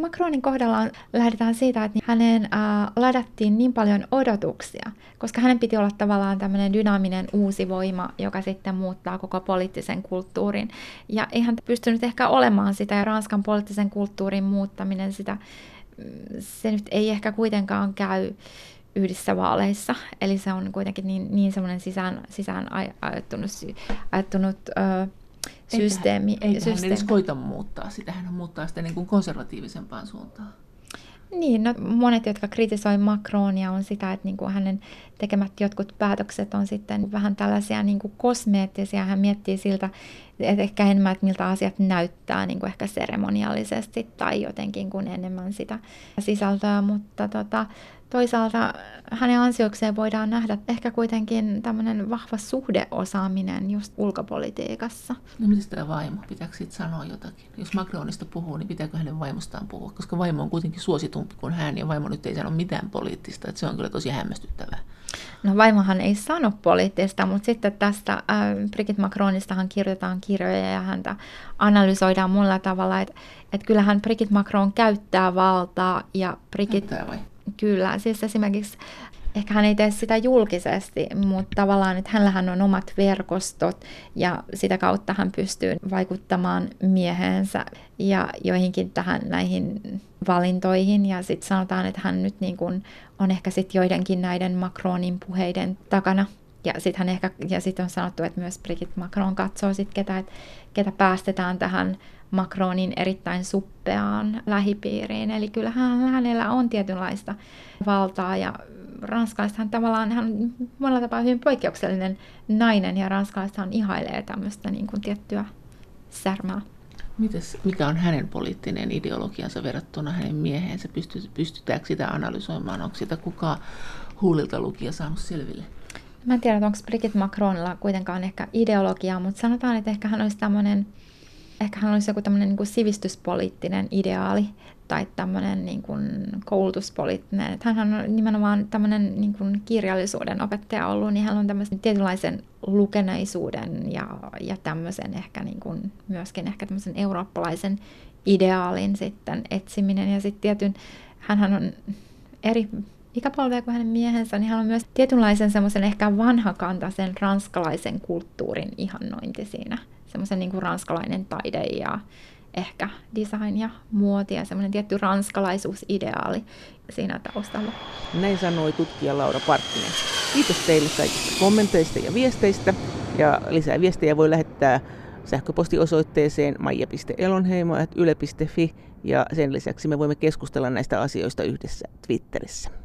Macronin kohdalla lähdetään siitä, että hänen äh, ladattiin niin paljon odotuksia, koska hänen piti olla tavallaan tämmöinen dynaaminen uusi voima, joka sitten muuttaa koko poliittisen kulttuurin. Ja ei hän pystynyt ehkä olemaan sitä, ja Ranskan poliittisen kulttuurin muuttaminen sitä, se nyt ei ehkä kuitenkaan käy yhdessä vaaleissa. Eli se on kuitenkin niin, niin semmoinen sisään, sisään ajattunut, ajattunut systeemi. Eikä, eikä systeemi. hän edes koita muuttaa sitä, hän muuttaa sitä niin kuin konservatiivisempaan suuntaan. Niin, no monet, jotka kritisoi Macronia, on sitä, että niin kuin hänen tekemät jotkut päätökset on sitten vähän tällaisia niin kuin kosmeettisia. Hän miettii siltä, että ehkä enemmän, että miltä asiat näyttää niin kuin ehkä seremoniallisesti tai jotenkin kuin enemmän sitä sisältöä, mutta tota, toisaalta hänen ansiokseen voidaan nähdä ehkä kuitenkin tämmöinen vahva suhdeosaaminen just ulkopolitiikassa. No mitä tämä vaimo? Pitääkö siitä sanoa jotakin? Jos Macronista puhuu, niin pitääkö hänen vaimostaan puhua? Koska vaimo on kuitenkin suositumpi kuin hän ja vaimo nyt ei sano mitään poliittista. Että se on kyllä tosi hämmästyttävää. No vaimohan ei sano poliittista, mutta sitten tästä äh, Brigitte Macronistahan kirjoitetaan kirjoja ja häntä analysoidaan mulla tavalla, että, että kyllähän Brigitte Macron käyttää valtaa ja Brigitte... Käyttää vai? Kyllä, siis esimerkiksi ehkä hän ei tee sitä julkisesti, mutta tavallaan, että hänellähän on omat verkostot ja sitä kautta hän pystyy vaikuttamaan miehensä ja joihinkin tähän näihin valintoihin. Ja sitten sanotaan, että hän nyt niin kuin on ehkä sitten joidenkin näiden Macronin puheiden takana. Ja sitten ehkä, ja sit on sanottu, että myös Brigitte Macron katsoo sitten, ketä, ketä päästetään tähän Macronin erittäin suppeaan lähipiiriin. Eli kyllähän hänellä on tietynlaista valtaa ja ranskalaisethan tavallaan, hän on monella tapaa hyvin poikkeuksellinen nainen ja ranskalaisethan ihailee tämmöistä niin kuin tiettyä särmää. Mites, mikä on hänen poliittinen ideologiansa verrattuna hänen mieheensä? Pystytäänkö sitä analysoimaan? Onko sitä kukaan huulilta lukija saanut selville? Mä en tiedä, onko Brigitte Macronilla kuitenkaan ehkä ideologiaa, mutta sanotaan, että ehkä hän olisi tämmöinen ehkä hän olisi joku tämmöinen niin sivistyspoliittinen ideaali tai tämmöinen niin kuin koulutuspoliittinen. Että hän on nimenomaan tämmöinen niin kuin kirjallisuuden opettaja ollut, niin hän on tämmöisen tietynlaisen lukeneisuuden ja, ja tämmöisen ehkä niin kuin, myöskin ehkä tämmöisen eurooppalaisen ideaalin sitten etsiminen. Ja sitten tietyn, hän on eri ikäpolvea kuin hänen miehensä, niin hän on myös tietynlaisen semmoisen ehkä vanhakantaisen ranskalaisen kulttuurin ihannointi siinä semmoisen niin kuin ranskalainen taide ja, ehkä design ja muoti ja semmoinen tietty ranskalaisuusideaali siinä taustalla. Näin sanoi tutkija Laura Parkkinen. Kiitos teille kaikista kommenteista ja viesteistä. Ja lisää viestejä voi lähettää sähköpostiosoitteeseen maija.elonheimo.yle.fi ja sen lisäksi me voimme keskustella näistä asioista yhdessä Twitterissä.